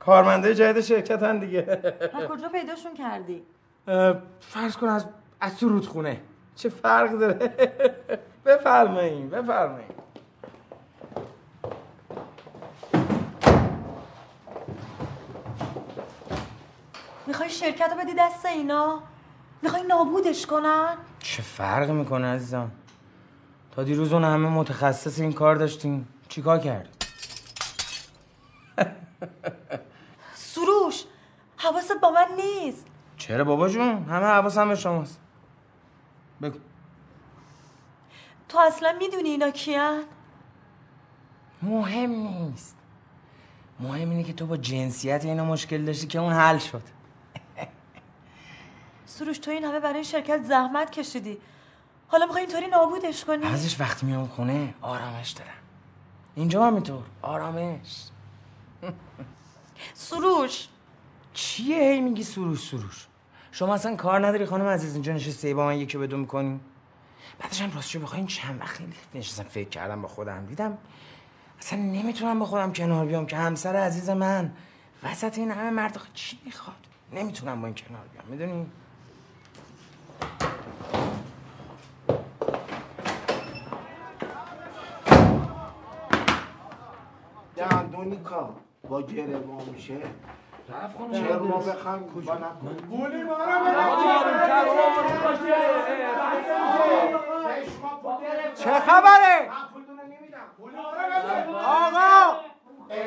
کارمنده جدید شرکت هم دیگه. از کجا پیداشون کردی؟ فرض کن از از تو رودخونه. چه فرق داره؟ بفرمایین بفرمایین. می‌خوای شرکت رو بدی دست اینا؟ می‌خوای نابودش کنن؟ چه فرق می‌کنه عزیزم؟ تا دیروز اون همه متخصص این کار داشتیم. چیکار کرد سروش حواست با من نیست چرا بابا جون؟ همه حواسم به شماست. بگو. تو اصلا می‌دونی اینا کیان؟ مهم نیست. مهم اینه که تو با جنسیت اینا مشکل داشتی که اون حل شد. سروش تو این همه برای این شرکت زحمت کشیدی. حالا می‌خوای اینطوری نابودش کنی؟ بعضش وقتی میام خونه آرامش دارم. اینجا هم اینطور آرامش. سروش! چیه هی میگی سروش سروش؟ شما اصلا کار نداری خانم عزیز اینجا نشستی؟ با من یکی به دو می‌کنی؟ بعدش هم راستش بخوای این چند وقت خیلی نشستم فکر کردم با خودم. دیدم اصلا نمی‌تونم با خودم کنار بیام که همسر عزیز من. وسط این همه مرد چی می‌خواد؟ نمی‌تونم با این کنار بیام می‌دونی؟ دندونی کا با گره میشه چرا ما بخوایم کجا نکنیم؟ ما چه خبره؟ آقا!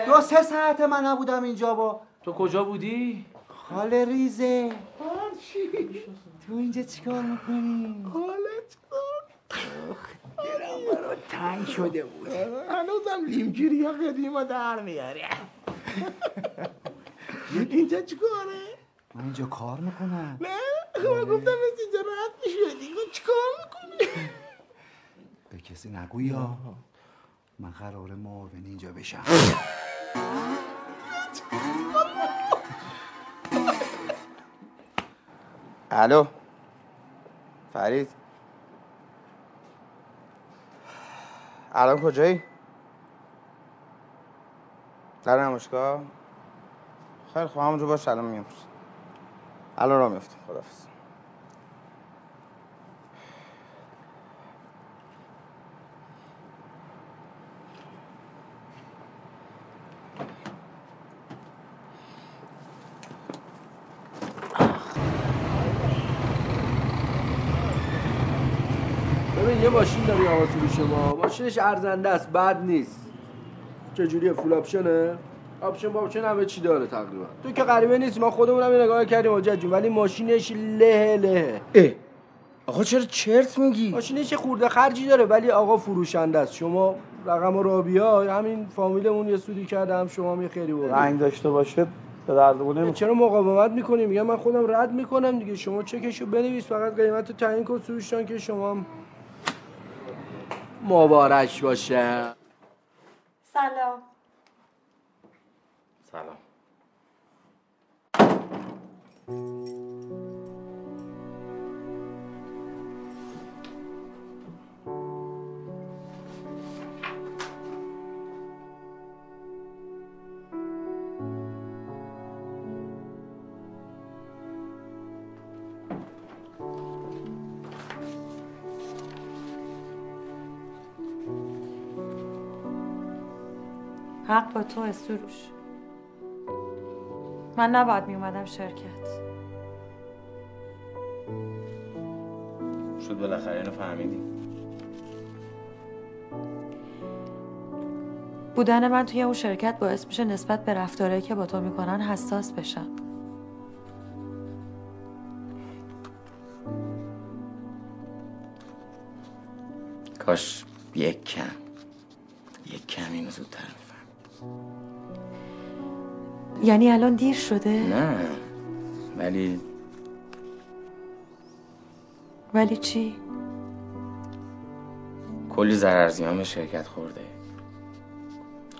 دو سه ساعت من نبودم اینجا با تو کجا بودی؟ خاله ریزه. تو اینجا چیکار می‌کنی؟ دلم برات تنگ شده بود. هنوزم لیمگیری ها قدیما در میاره اینجا چیکاره؟ من اینجا کار می‌کنم نه؟ خب گفتم از اینجا راحت میشه دیگه چیکار می‌کنی؟ به کسی نگو یا. من قرار معاون اینجا بشم. الو. فرید. الان کجایی؟ در نمایشگاه؟ خیلی خوب همونجا باش الان میام. الان را میفتم خدافز یه ماشین داری آقا فروش ما ماشینش ارزنده است بد نیست. چجوریه؟ full option ه؟ option با option همه چی داره تقریبا. تو که غریبه نیست ما خودمونم یه نگاه کردیم حاجت جون ولی ماشینش له له. اه. آقا چرا چرت میگی؟ ماشینش یه خورده خرجی داره ولی آقا فروشنده است. شما رقم راه بیا همین فامیلمون یه سودی کرده هم شما هم یه خیلی بود رنگ داشته باشه به دردمون چرا مقاومت می‌کنی؟ میگم من خودم رد می‌کنم دیگه. شما چکشو بنویس فقط قیمت رو تعیین کن سروشتان که شما هم مبارک باشه. سلام. سلام. حق با تو سروش من نباید می اومدم شرکت. شد بالاخره اینو فهمیدی. بودن من توی اون شرکت باعث میشه نسبت به رفتارهایی که با تو می‌کنن حساس بشم. کاش یک کم یک کم اینو زودتر. میفهم یعنی الان دیر شده؟ نه ولی ولی چی؟ کلی ضرر زیان به شرکت خورده.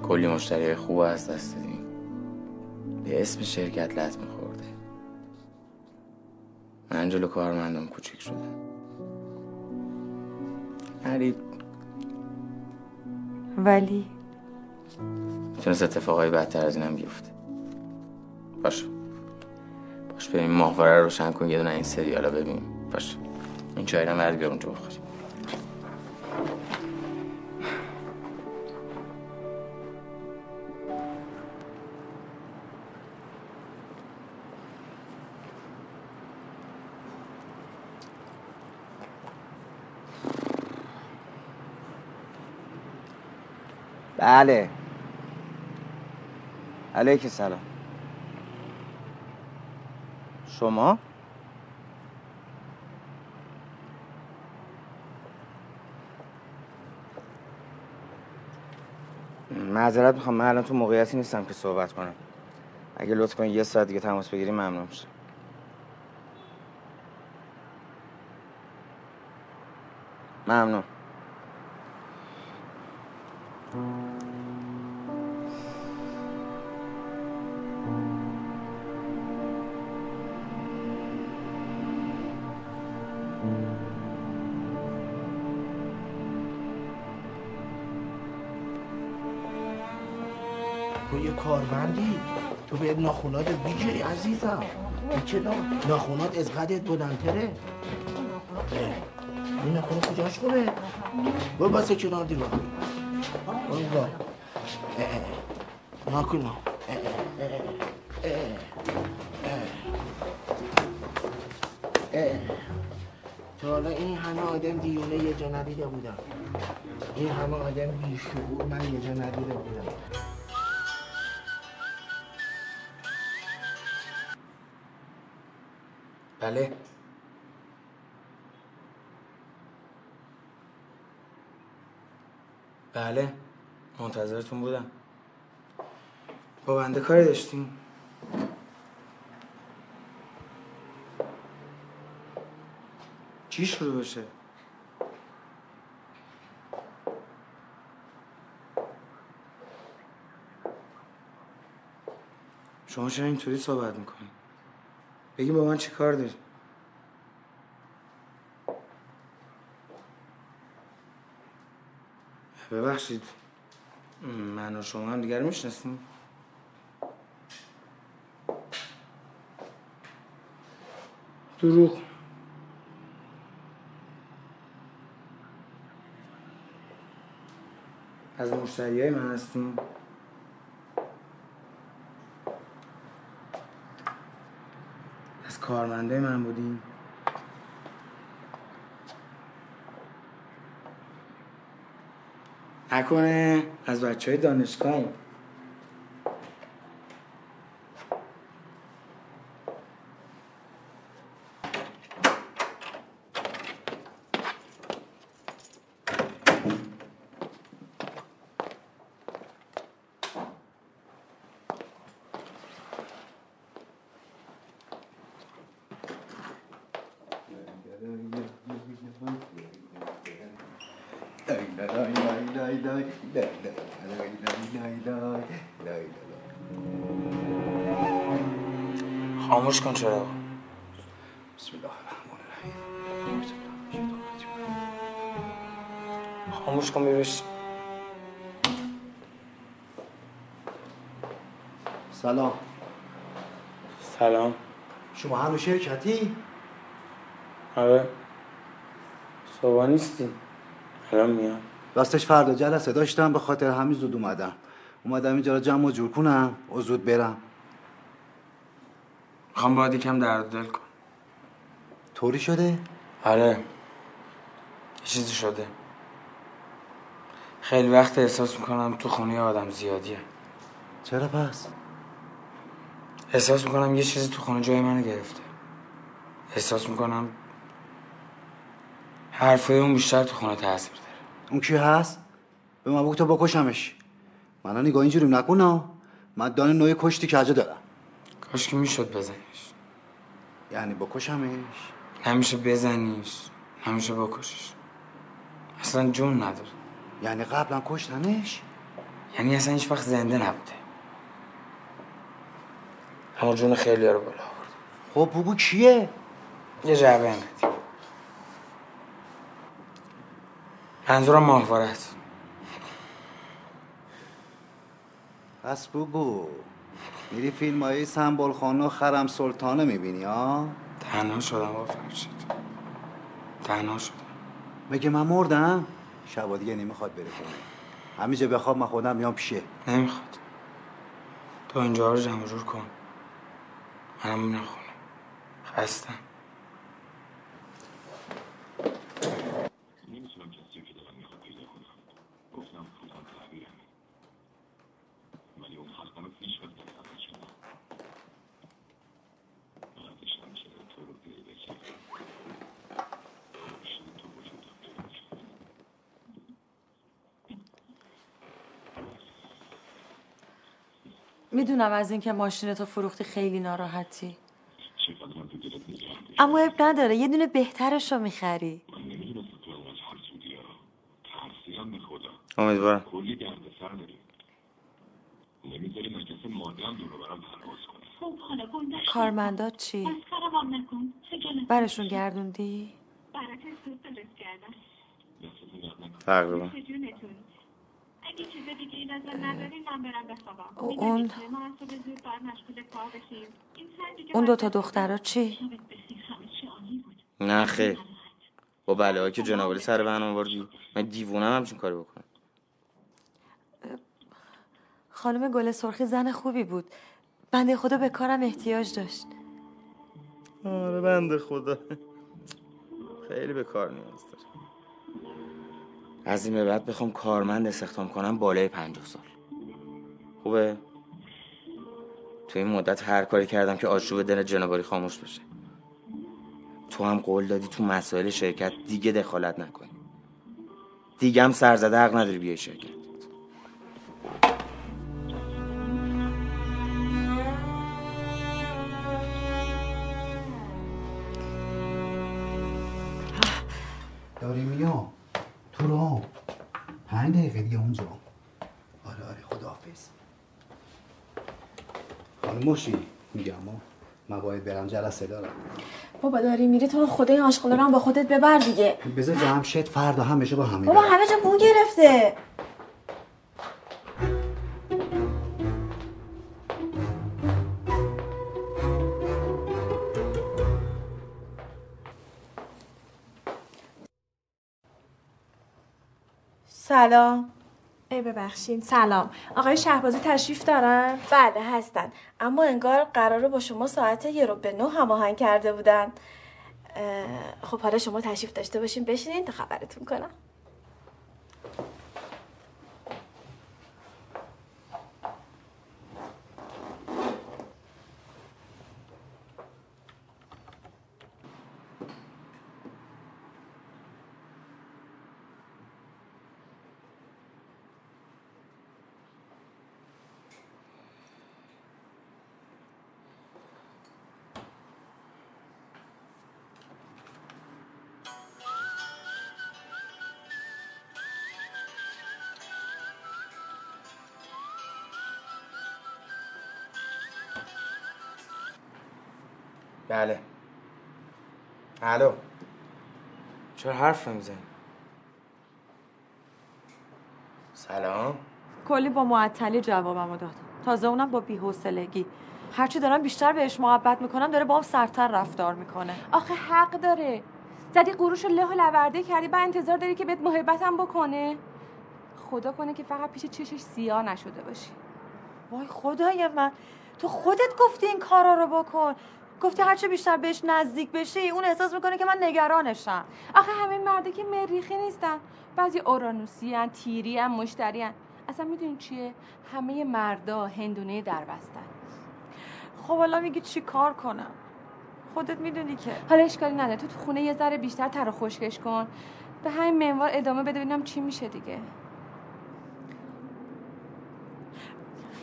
کلی مشتری خوب از دست دادیم. به اسم شرکت لطمه خورده من جلو کارمندم کوچیک شدم ولی ولی؟ می‌تونست اتفاقای بدتر از اینم بیفته. باش. باش بریم ماهواره رو روشن کن یه دونه این سریالا ببینیم باش. این چایی رو مرد اونجا بخوریم بله. علیک سلام. شما؟ معذرت می‌خوام من الان تو موقعیتی نیستم که صحبت کنم. اگه لطف کنید یه ساعت دیگه تماس بگیریم ممنون میشم ممنون. کارمندی. تو به ناخونات بیجی عزیزم. چرا ناخونات از قدت بلندتره این ناخونه کجاش خوبه؟ برو بسه کنار دیوار. برو. با اه. تا حالا این همه آدم دیونه یه جا ندیده بودم این همه آدم بیشعور من یه جا ندیده بودم. بله. بله. منتظرتون بودم. با بنده کاری داشتیم. چی شروع بشه شما چرا اینطوری صحبت می‌کنی؟ بگی با من چی کار داری؟ ببخشید. من و شما هم دیگر می‌شناسیم. دروغ. از مشتری های من هستیم. کارمنده من بودیم نکنه از بچه های دانشگاه خاموش کن بیبش سلام. سلام. شما هنوز شرکتی؟ آره. صبح نیستی الان میام. راستش فردا جلسه داشتم به خاطر همین زود اومدم. اومدم اینجا رو جمع و جور کنم و زود برم. می‌خوام باید یکم درد دل کن. طوری شده؟ آره. یه چیزی شده. خیلی وقت احساس می‌کنم تو خونه آدم زیادیه. چرا پس؟ احساس می‌کنم یه چیزی تو خونه جای منو گرفته. احساس می‌کنم حرفای اون بیشتر تو خونه تاثیر داره. اون کی هست؟ به من بگو تو بکشمش. من نگاه اینجوری نکنم من دان نوع کشتی کجا دارم. کاش که می‌شد بزنیش. یعنی بکشمش؟ همیشه بزنیش. همیشه بکشش. اصلا جون نداره. یعنی قبلا کشتنش؟ یعنی اصلا هیچ وقت زنده نبوده. اما جون خیلی رو بالا آورد. خب بگو کیه؟ یه جعبه انقدی منظورم ماهواره است پس بگو میری فیلم های سنبال خانه و خرم سلطانه می‌بینی ها؟ تنها شدم با فرشید تنها شدم. مگه من مردم؟ شبا دیگه نمی‌خواد بره خونه. همینجا بخواب من خودم میام پیشه. نمی‌خواد. تو اینجا رو جمع جور کن. منم میرم خونه. خستم نمی‌تونم کسی که دارم می‌خواد پیدا کنم گفتم خودم تحویلم ولی اون خلقان هیچ وقت نمی‌خواد شما من داشتم چرا تو رو پیدا کردم شد تو وجودم پیدا شد می‌دونم از اینکه ماشین تو فروختی خیلی ناراحتی. اما اب نداره. یه دونه بهترش رو می‌خری امیدوارم. خب کارمندات چی؟ برشون گردوندی؟ تقریبا. چیز دیگه ای لازم ندارین من برم بخوابم. او- می‌دونی اون- که ما از صبح زود باید مشغول کار بشیم. این سر دیگه اون دوتا دخترا چی؟ نه خیر. با بله که جنابالی سر من آوردی من دیوونه همچین کاری بکنم. خانم گل سرخی زن خوبی بود. بنده خدا به کارم احتیاج داشت. آره بنده خدا. خیلی به کار نیاز داره. از این به بعد بخوام کارمند استخدام کنم بالای پنجاه سال. خوبه؟ تو این مدت هر کاری کردم که آشوب دل جنابالی خاموش بشه. تو هم قول دادی تو مسائل شرکت دیگه دخالت نکنی. دیگه هم سرزده حق نداری بیای شرکت. داری میام. تو رو پنج دقیقه دیگه اونجا. آره آره خداحافظ. خدا خانم مشی میگم ما من باید برم جلسه دارم. بابا داری میری تو خدای آشغالا رو با خودت ببر دیگه. بذار جمشید فردا هم بشه با همین بابا همه جا بو گرفته. سلام. ای ببخشید سلام. آقای شهبازی تشریف دارن؟ بله هستن. اما انگار قراره با شما ساعت یه رو به نه هماهنگ کرده بودن. خب حالا شما تشریف داشته باشین بشینین تا خبرتون کنم. بله. الو. چرا حرف نمی‌زنی؟ سلام. کلی با معطلی جوابمو داد. تازه اونم با بی‌حوصلگی. هرچی دارم بیشتر بهش محبت می‌کنم داره با هم سرتر رفتار می‌کنه. آخه حق داره. زدی قروش له و لورده کردی بعد انتظار داری که بهت محبتم بکنه؟ خدا کنه که فقط پیش چشش سیاه نشده باشی. وای خدای من. تو خودت گفتی این کارا رو بکن. گفتی هرچه بیشتر بهش نزدیک بشی اون احساس می‌کنه که من نگرانشم. آخه همه مرده که مریخی نیستن. بعضی اورانوسی هن تیری هن مشتری هن. اصلا می‌دونی چیه؟ همه مردا هندونه در بستن خب حالا میگی چی کار کنم؟ خودت می‌دونی که. حالا اشکالی نداره. تو تو خونه یه ذره بیشتر تر و خشکش کن. به همین منوار ادامه بده ببینم چی میشه دیگه.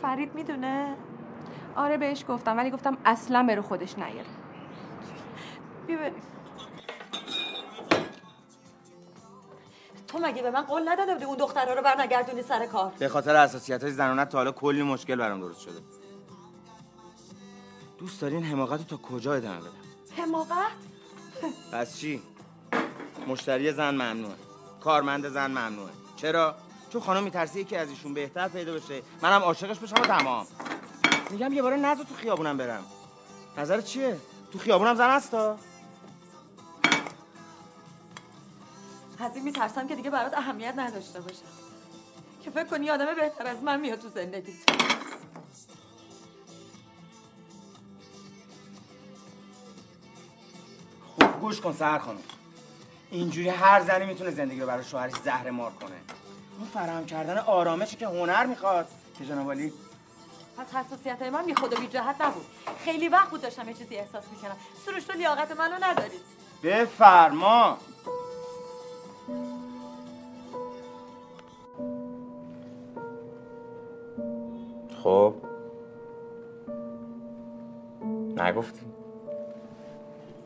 فرید می‌دونه؟ آره بهش گفتم ولی گفتم اصلا به رو خودش نیاره تو مگه به من قول نداده بودی اون دخترها رو برنگردونی سر کار؟ به خاطر اساسیت های زنانت تا حالا کلی مشکل برام درست شده. دوست داری این حماقت رو تا کجا ادامه بدم؟ حماقت؟ پس چی؟ مشتری زن ممنوعه. کارمند زن ممنوعه. چرا؟ چون خانم میترسی یکی از ایشون بهتر پیدا بشه. منم عاشقش بشم و تمام. میگم یه باره نذار تو خیابونم برم. نظر چیه؟ تو خیابونم زن هستا؟ از این میترسم که دیگه برات اهمیت نداشته باشه. که فکر کنی آدم بهتر از من میاد تو زندگیت. خوب گوش کن سر خانم. اینجوری هر زنی می‌تونه زندگی رو برای شوهرش زهر مار کنه. اون فراهم کردن آرامشی که هنر می‌خواد. که جناب پس حساسیت های من بی خود و بی جهت نبود. خیلی وقت بود داشتم یه چیزی احساس می‌کنم سروش تو لیاقت منو نداری بفرما. خب. نگفتی.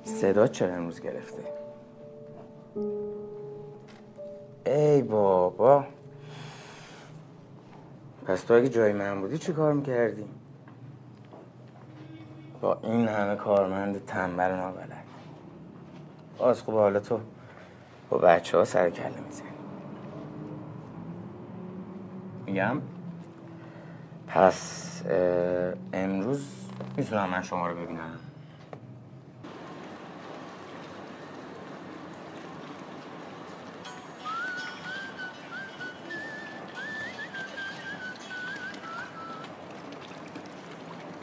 صدا چرا امروز گرفته؟ ای بابا. پس تو اگه جای من بودی چی کار می‌کردی؟ با این همه کارمند تنبل نابلد. باز خوب حالا تو با بچه ها سر کله می‌زنی. میگم؟ پس امروز می‌تونم من شما رو ببینم.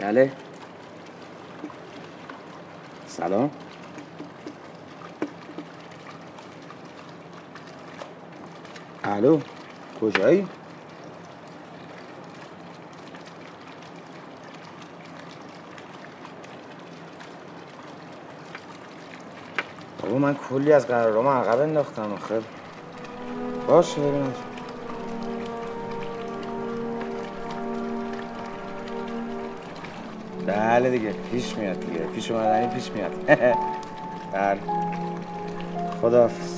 بله. سلام. الو کجایی؟ بابا من کلی از قرارام عقب انداختم آخه. باشه ببینم بله دیگه پیش میاد دیگه پیش اومدنی پیش میاد. بله. خداحافظ.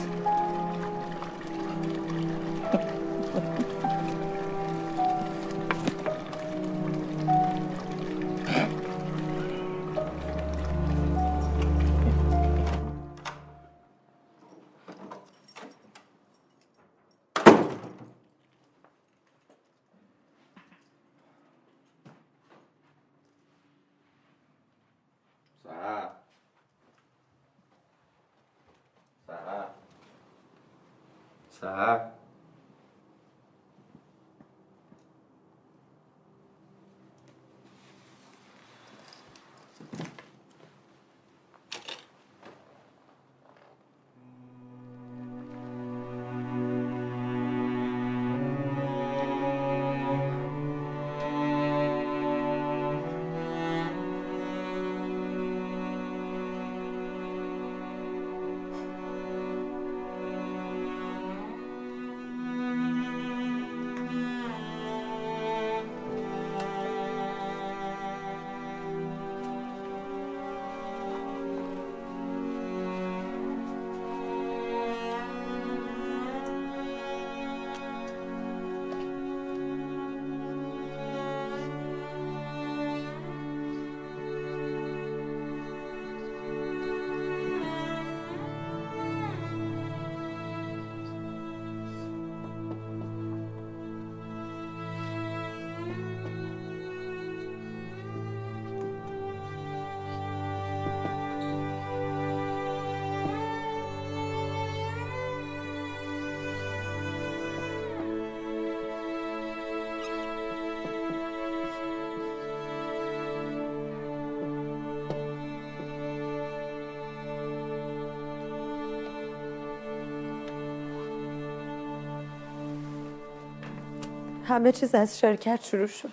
همه چیز از شرکت شروع شد.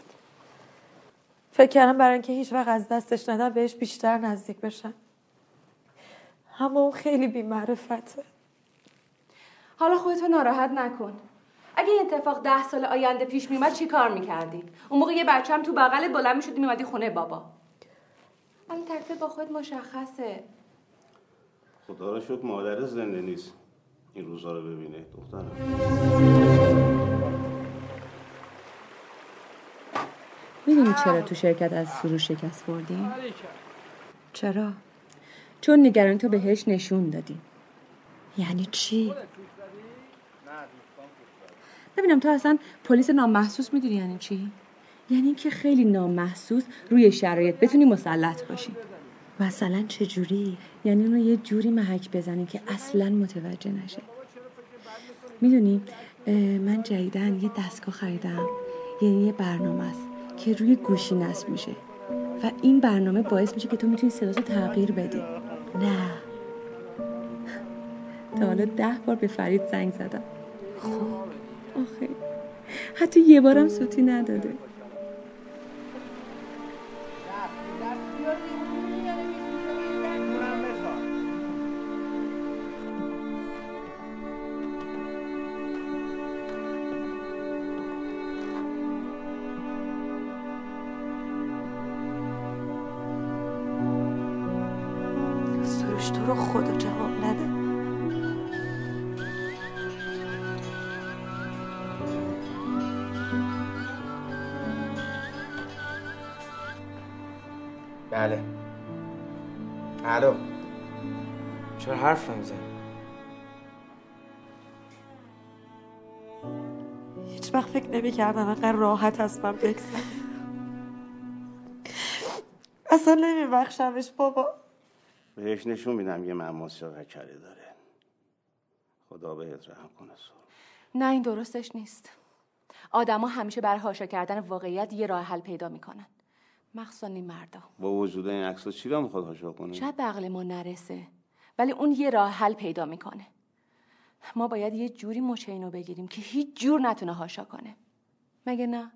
فکر کردم برای اینکه هیچ وقت از دستش ندم بهش بیشتر نزدیک بشم. اما اون خیلی بیمعرفته. حالا خودتو ناراحت نکن. اگه این اتفاق ده سال آینده پیش میومد چی کار می‌کردی؟ اون موقع یه بچه هم تو بغلت بلند می‌شدی میمدی خونه بابا. الان تکلیف با خود مشخصه. خدا را شد مادر زنده نیست. این روزا رو ببینه دخترم می‌دونی چرا تو شرکت از فروش شکست خوردیم؟ چرا؟ چون نگران تو بهش نشون دادی یعنی چی؟ ببینم تو اصلا پلیس نامحسوس می‌دونی یعنی چی؟ یعنی اینکه خیلی نامحسوس روی شرایط بتونی مسلط باشی مثلا چه جوری؟ یعنی اونو یه جوری محک بزنی که اصلا متوجه نشه می‌دونی من جدیدن یه دستگاه خریدم یعنی یه برنامه است که روی گوشی نصب میشه. و این برنامه باعث میشه که تو می‌تونی صداتو تغییر بدی نه. تا حالا ده بار به فرید زنگ زدم. خب. آخه. حتی یه بارم سوتی نداده. حرف نمی‌زنی. هیچ وقت فکر نمی کردم انقدر راحت از من بگذره. اصلا نمی بخشمش بابا. بهش نشون میدم یه مماس کره داره. خدا بهت رحم کنه سو. نه این درستش نیست. آدما همیشه برای هاشا کردن واقعیت یه راه حل پیدا می‌کنن. مخصوصا این مردا. با وجود این عکس چی را می‌خواد هاشا کنه؟ شاید به عقل ما نرسه. ولی اون یه راه حل پیدا می‌کنه. ما باید یه جوری مچه اینو بگیریم که هیچ جور نتونه هاشا کنه. مگه نه؟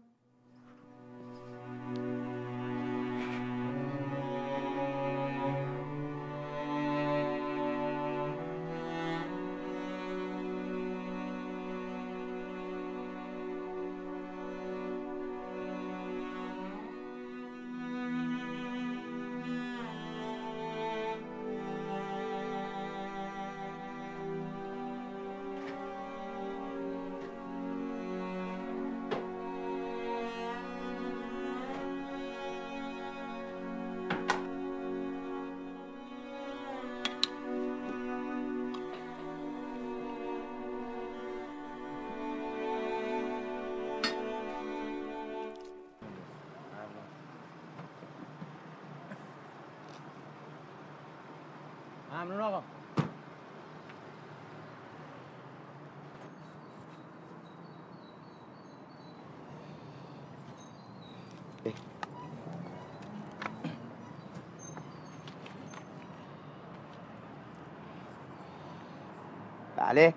بله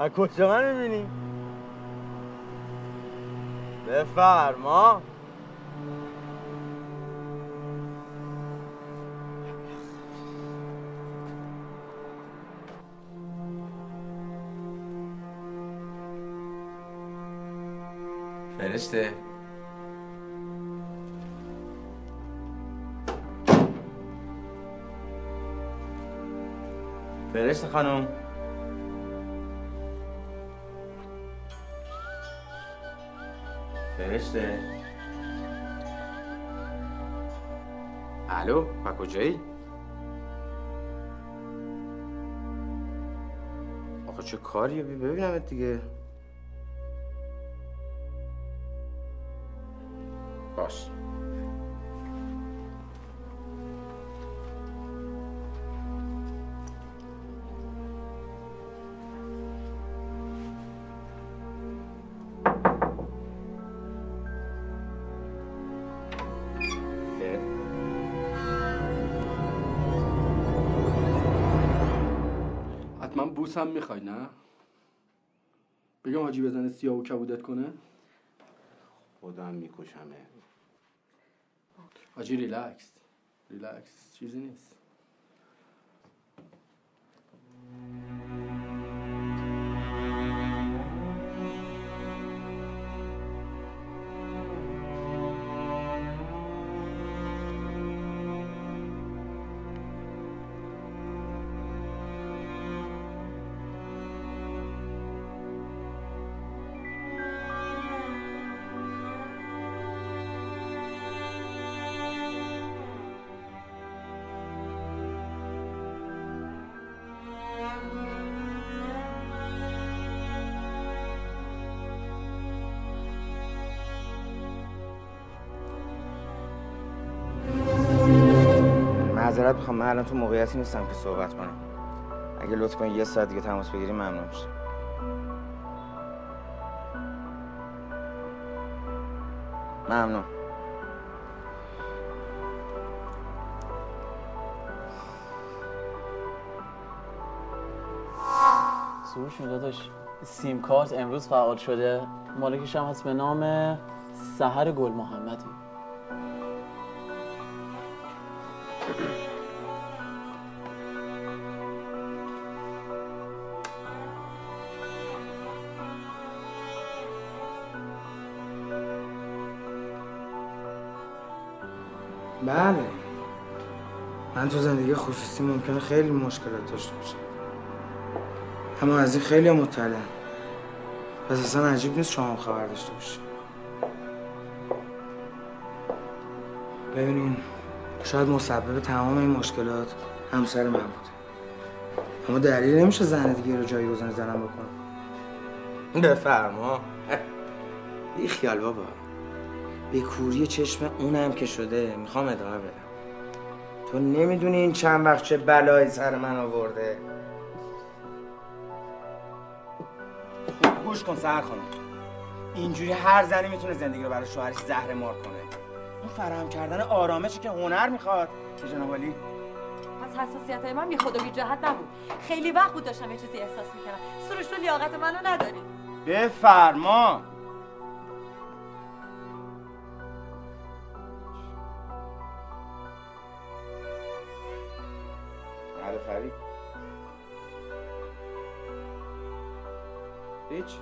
از کجا من می‌بینی؟ بفرما فرشته خانم. فرشته. الو و کجایی؟ آخه چه کاریه؟ بی ببینمت دیگه. حتما بوس هم می‌خوای نه؟ بگم حاجی بزنه سیاه و کبودت کنه؟ خودم میکشمه حاجی relax. Relax چیزی نیست. معذرت می‌خوام من الان تو موقعیتی نیستم که صحبت کنم. اگه لطف کنی یه ساعت دیگه تماس بگیری ممنون میشه ممنون. سروش داداش. سیم کارت امروز فعال شده. مالکش هم هست به نام سحر گل محمدی بله. من تو زندگی خصوصی ممکنه خیلی مشکلات داشته باشم. اما از این خیلی مطلع. پس اصلا عجیب نیست شما خبر داشته باشی. ببینین شاید مسبب تمام این مشکلات همسر من بود اما دلیل نمیشه زن دیگه رو جایی گذاری زنم بکنم بفرما. بی خیال بابا. به کوری چشم اونم که شده. می‌خوام ادامه بدم. تو نمی‌دونی این چند وقت چه بلایی سر من آورده. گوش کن سر خانم. اینجوری هر زنی می‌تونه زندگی رو برای شوهرش زهر مار کنه. این فراهم کردن آرامشی که هنر می‌خواد. که جناب عالی؟ پس حساسیت های من بی خود و بی جهت نبود. خیلی وقت بود داشتم یه چیزی احساس می‌کردم. سروش تو لیاقت منو نداری. بفرما. هیچ.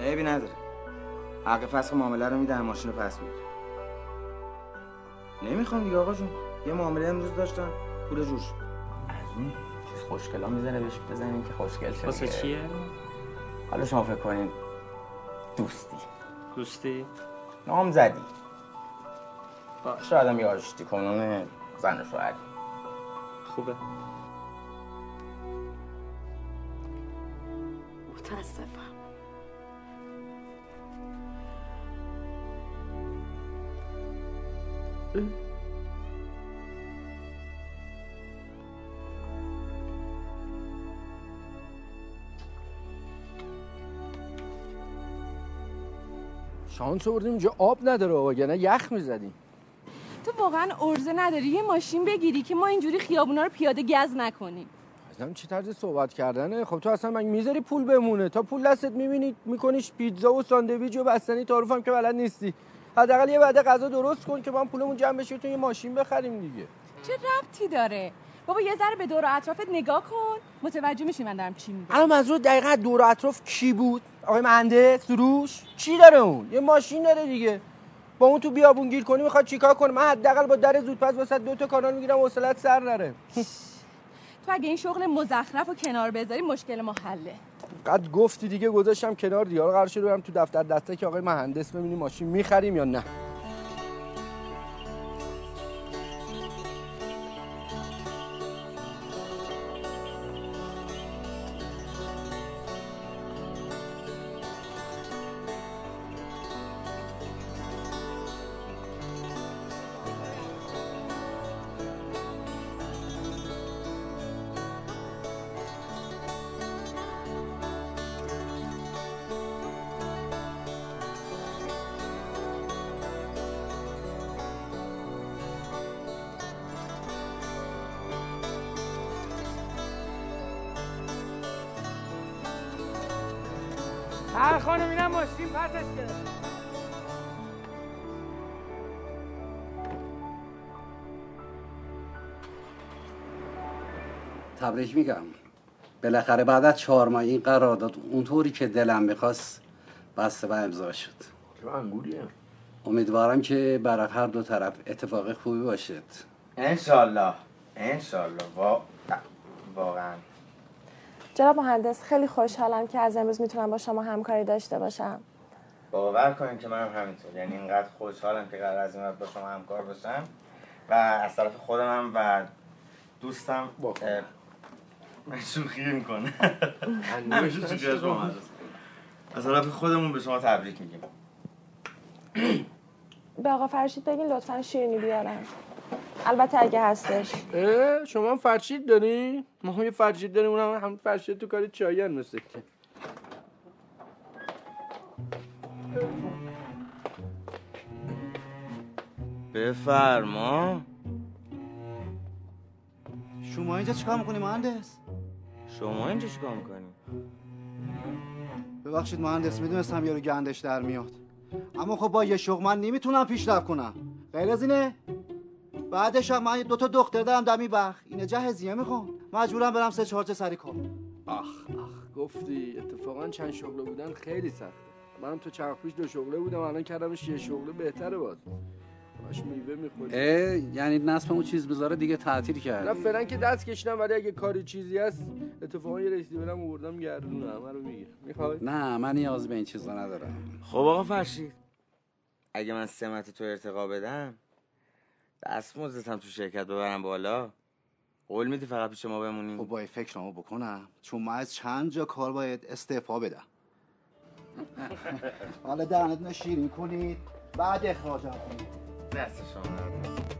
عیبی نداره. حق فسخ معامله رو میدن ماشین رو پس میده. نمی‌خوام دیگه آقا جون. یه معامله امروز داشتن پول جور شد. از اون چیز خوشگلا می‌زنه بهش بزنین که خوشگل شه واسه. چیه؟ حالا شما فکر کنین دوستی. دوستی؟ نام زدی. شاید هم یه آشتی کنون زن شوهری. خوبه. متاسفم. شانس آوردیم اینجا آب نداره وگرنه یخ می‌زدیم. تو واقعا ارزه نداری. یه ماشین بگیری که ما اینجوری خیابونا رو پیاده گز نکنیم. ازم چه طرز صحبت کردنه. خب تو اصلا من می‌ذاری پول بمونه؟ تا پول دستت می‌بینی میکنیش پیتزا و ساندویچ و بستنی تعارف هم که بلد نیستی. حداقل یه بعد غذا درست کن که ما پولمون جمع بشه تو یه ماشین بخریم دیگه. چه ربطی داره؟ بابا یه ذره به دور و اطرافت نگاه کن. متوجه میشی من دارم چی میگم. الان منظور دقیقا دور و اطراف کی بود؟ آقای مهندس سروش؟ چی داره اون؟ یه ماشین داره دیگه. با اون تو بیابون گیر کنی می‌خواد چیکار کنه؟ من حداقل با در زودپس واسه دو تا کانال می‌گیرم حوصلت سر نره. تو اگه این شغل مزخرف و کنار بذاری مشکل ما حله. قد گفتی دیگه گذاشتم کنار دیگه. قرار شده برم تو دفتر دسته که آقای مهندس ببینیم ماشین می‌خریم یا نه. تبریک میگم. بالاخره بعد از چهار ماه این قرارداد اونطوری که دلم می‌خواست بسته و امضا شد. چه انگولیه امیدوارم که برای هر دو طرف اتفاق خوبی باشد. انشالله انشالله وا... واقعا. جناب مهندس خیلی خوشحالم که از امروز می‌تونم با شما همکاری داشته باشم. باور کنیم که منم همینطور. یعنی اینقدر خوشحالم که قرار از این وقت با شما همکار باشم. و از طرف خودم و دوستم شوخی می‌کنه. همیشه شوخی از مدرسه. از طرف خودمون به شما تبریک میگیم. به آقا فرشید بگین لطفا شیرینی بیارن. البته اگه هستش. اه شما هم فرشید داری؟ ما هم یه فرشید داریم اونم هم فرشید تو کار چایی هم مثل که. بفرما. شما اینجا چیکار می‌کنی مهندس؟ شما اینجا چیکار می‌کنی؟ ببخشید مهندس می‌دونستم یارو گندش در میاد. اما خب با یه شغل من نمی‌تونم پیشرفت کنم. غیر از اینه؟ بعدش هم من دو تا دختر دارم دمی بخ. اینه جهزیه می‌خوام مجبورم برم سه چهار تا سری کار. آخ آخ گفتی اتفاقا چند شغله بودن خیلی سخته. منم تو چند وقت پیش دو شغله بودم الان کردمش یه شغله بهتره باز. باش میوه می‌خوری. اه یعنی نصب اون چیز بذاره دیگه تعطیل نه کردی فعلا که دست کشیدم ولی اگه کاری چیزی هست اتفاقا یه رسیدیورم آوردم گردونه همه رو می‌گیره می‌خوای؟ نه من نیاز به این چیزا ندارم. خب آقا فرشید اگه من سمت تو ارتقا بدم دست مزدتم تو شرکت ببرم بالا. قول میدی فقط پیش ما بمونی خب باید فکرمو بکنم. چون من از چند جا کار باید استعفا بدم. حالا دهنت شیرین کنید. بعد اخراجم کنید دست شما درد نکنه.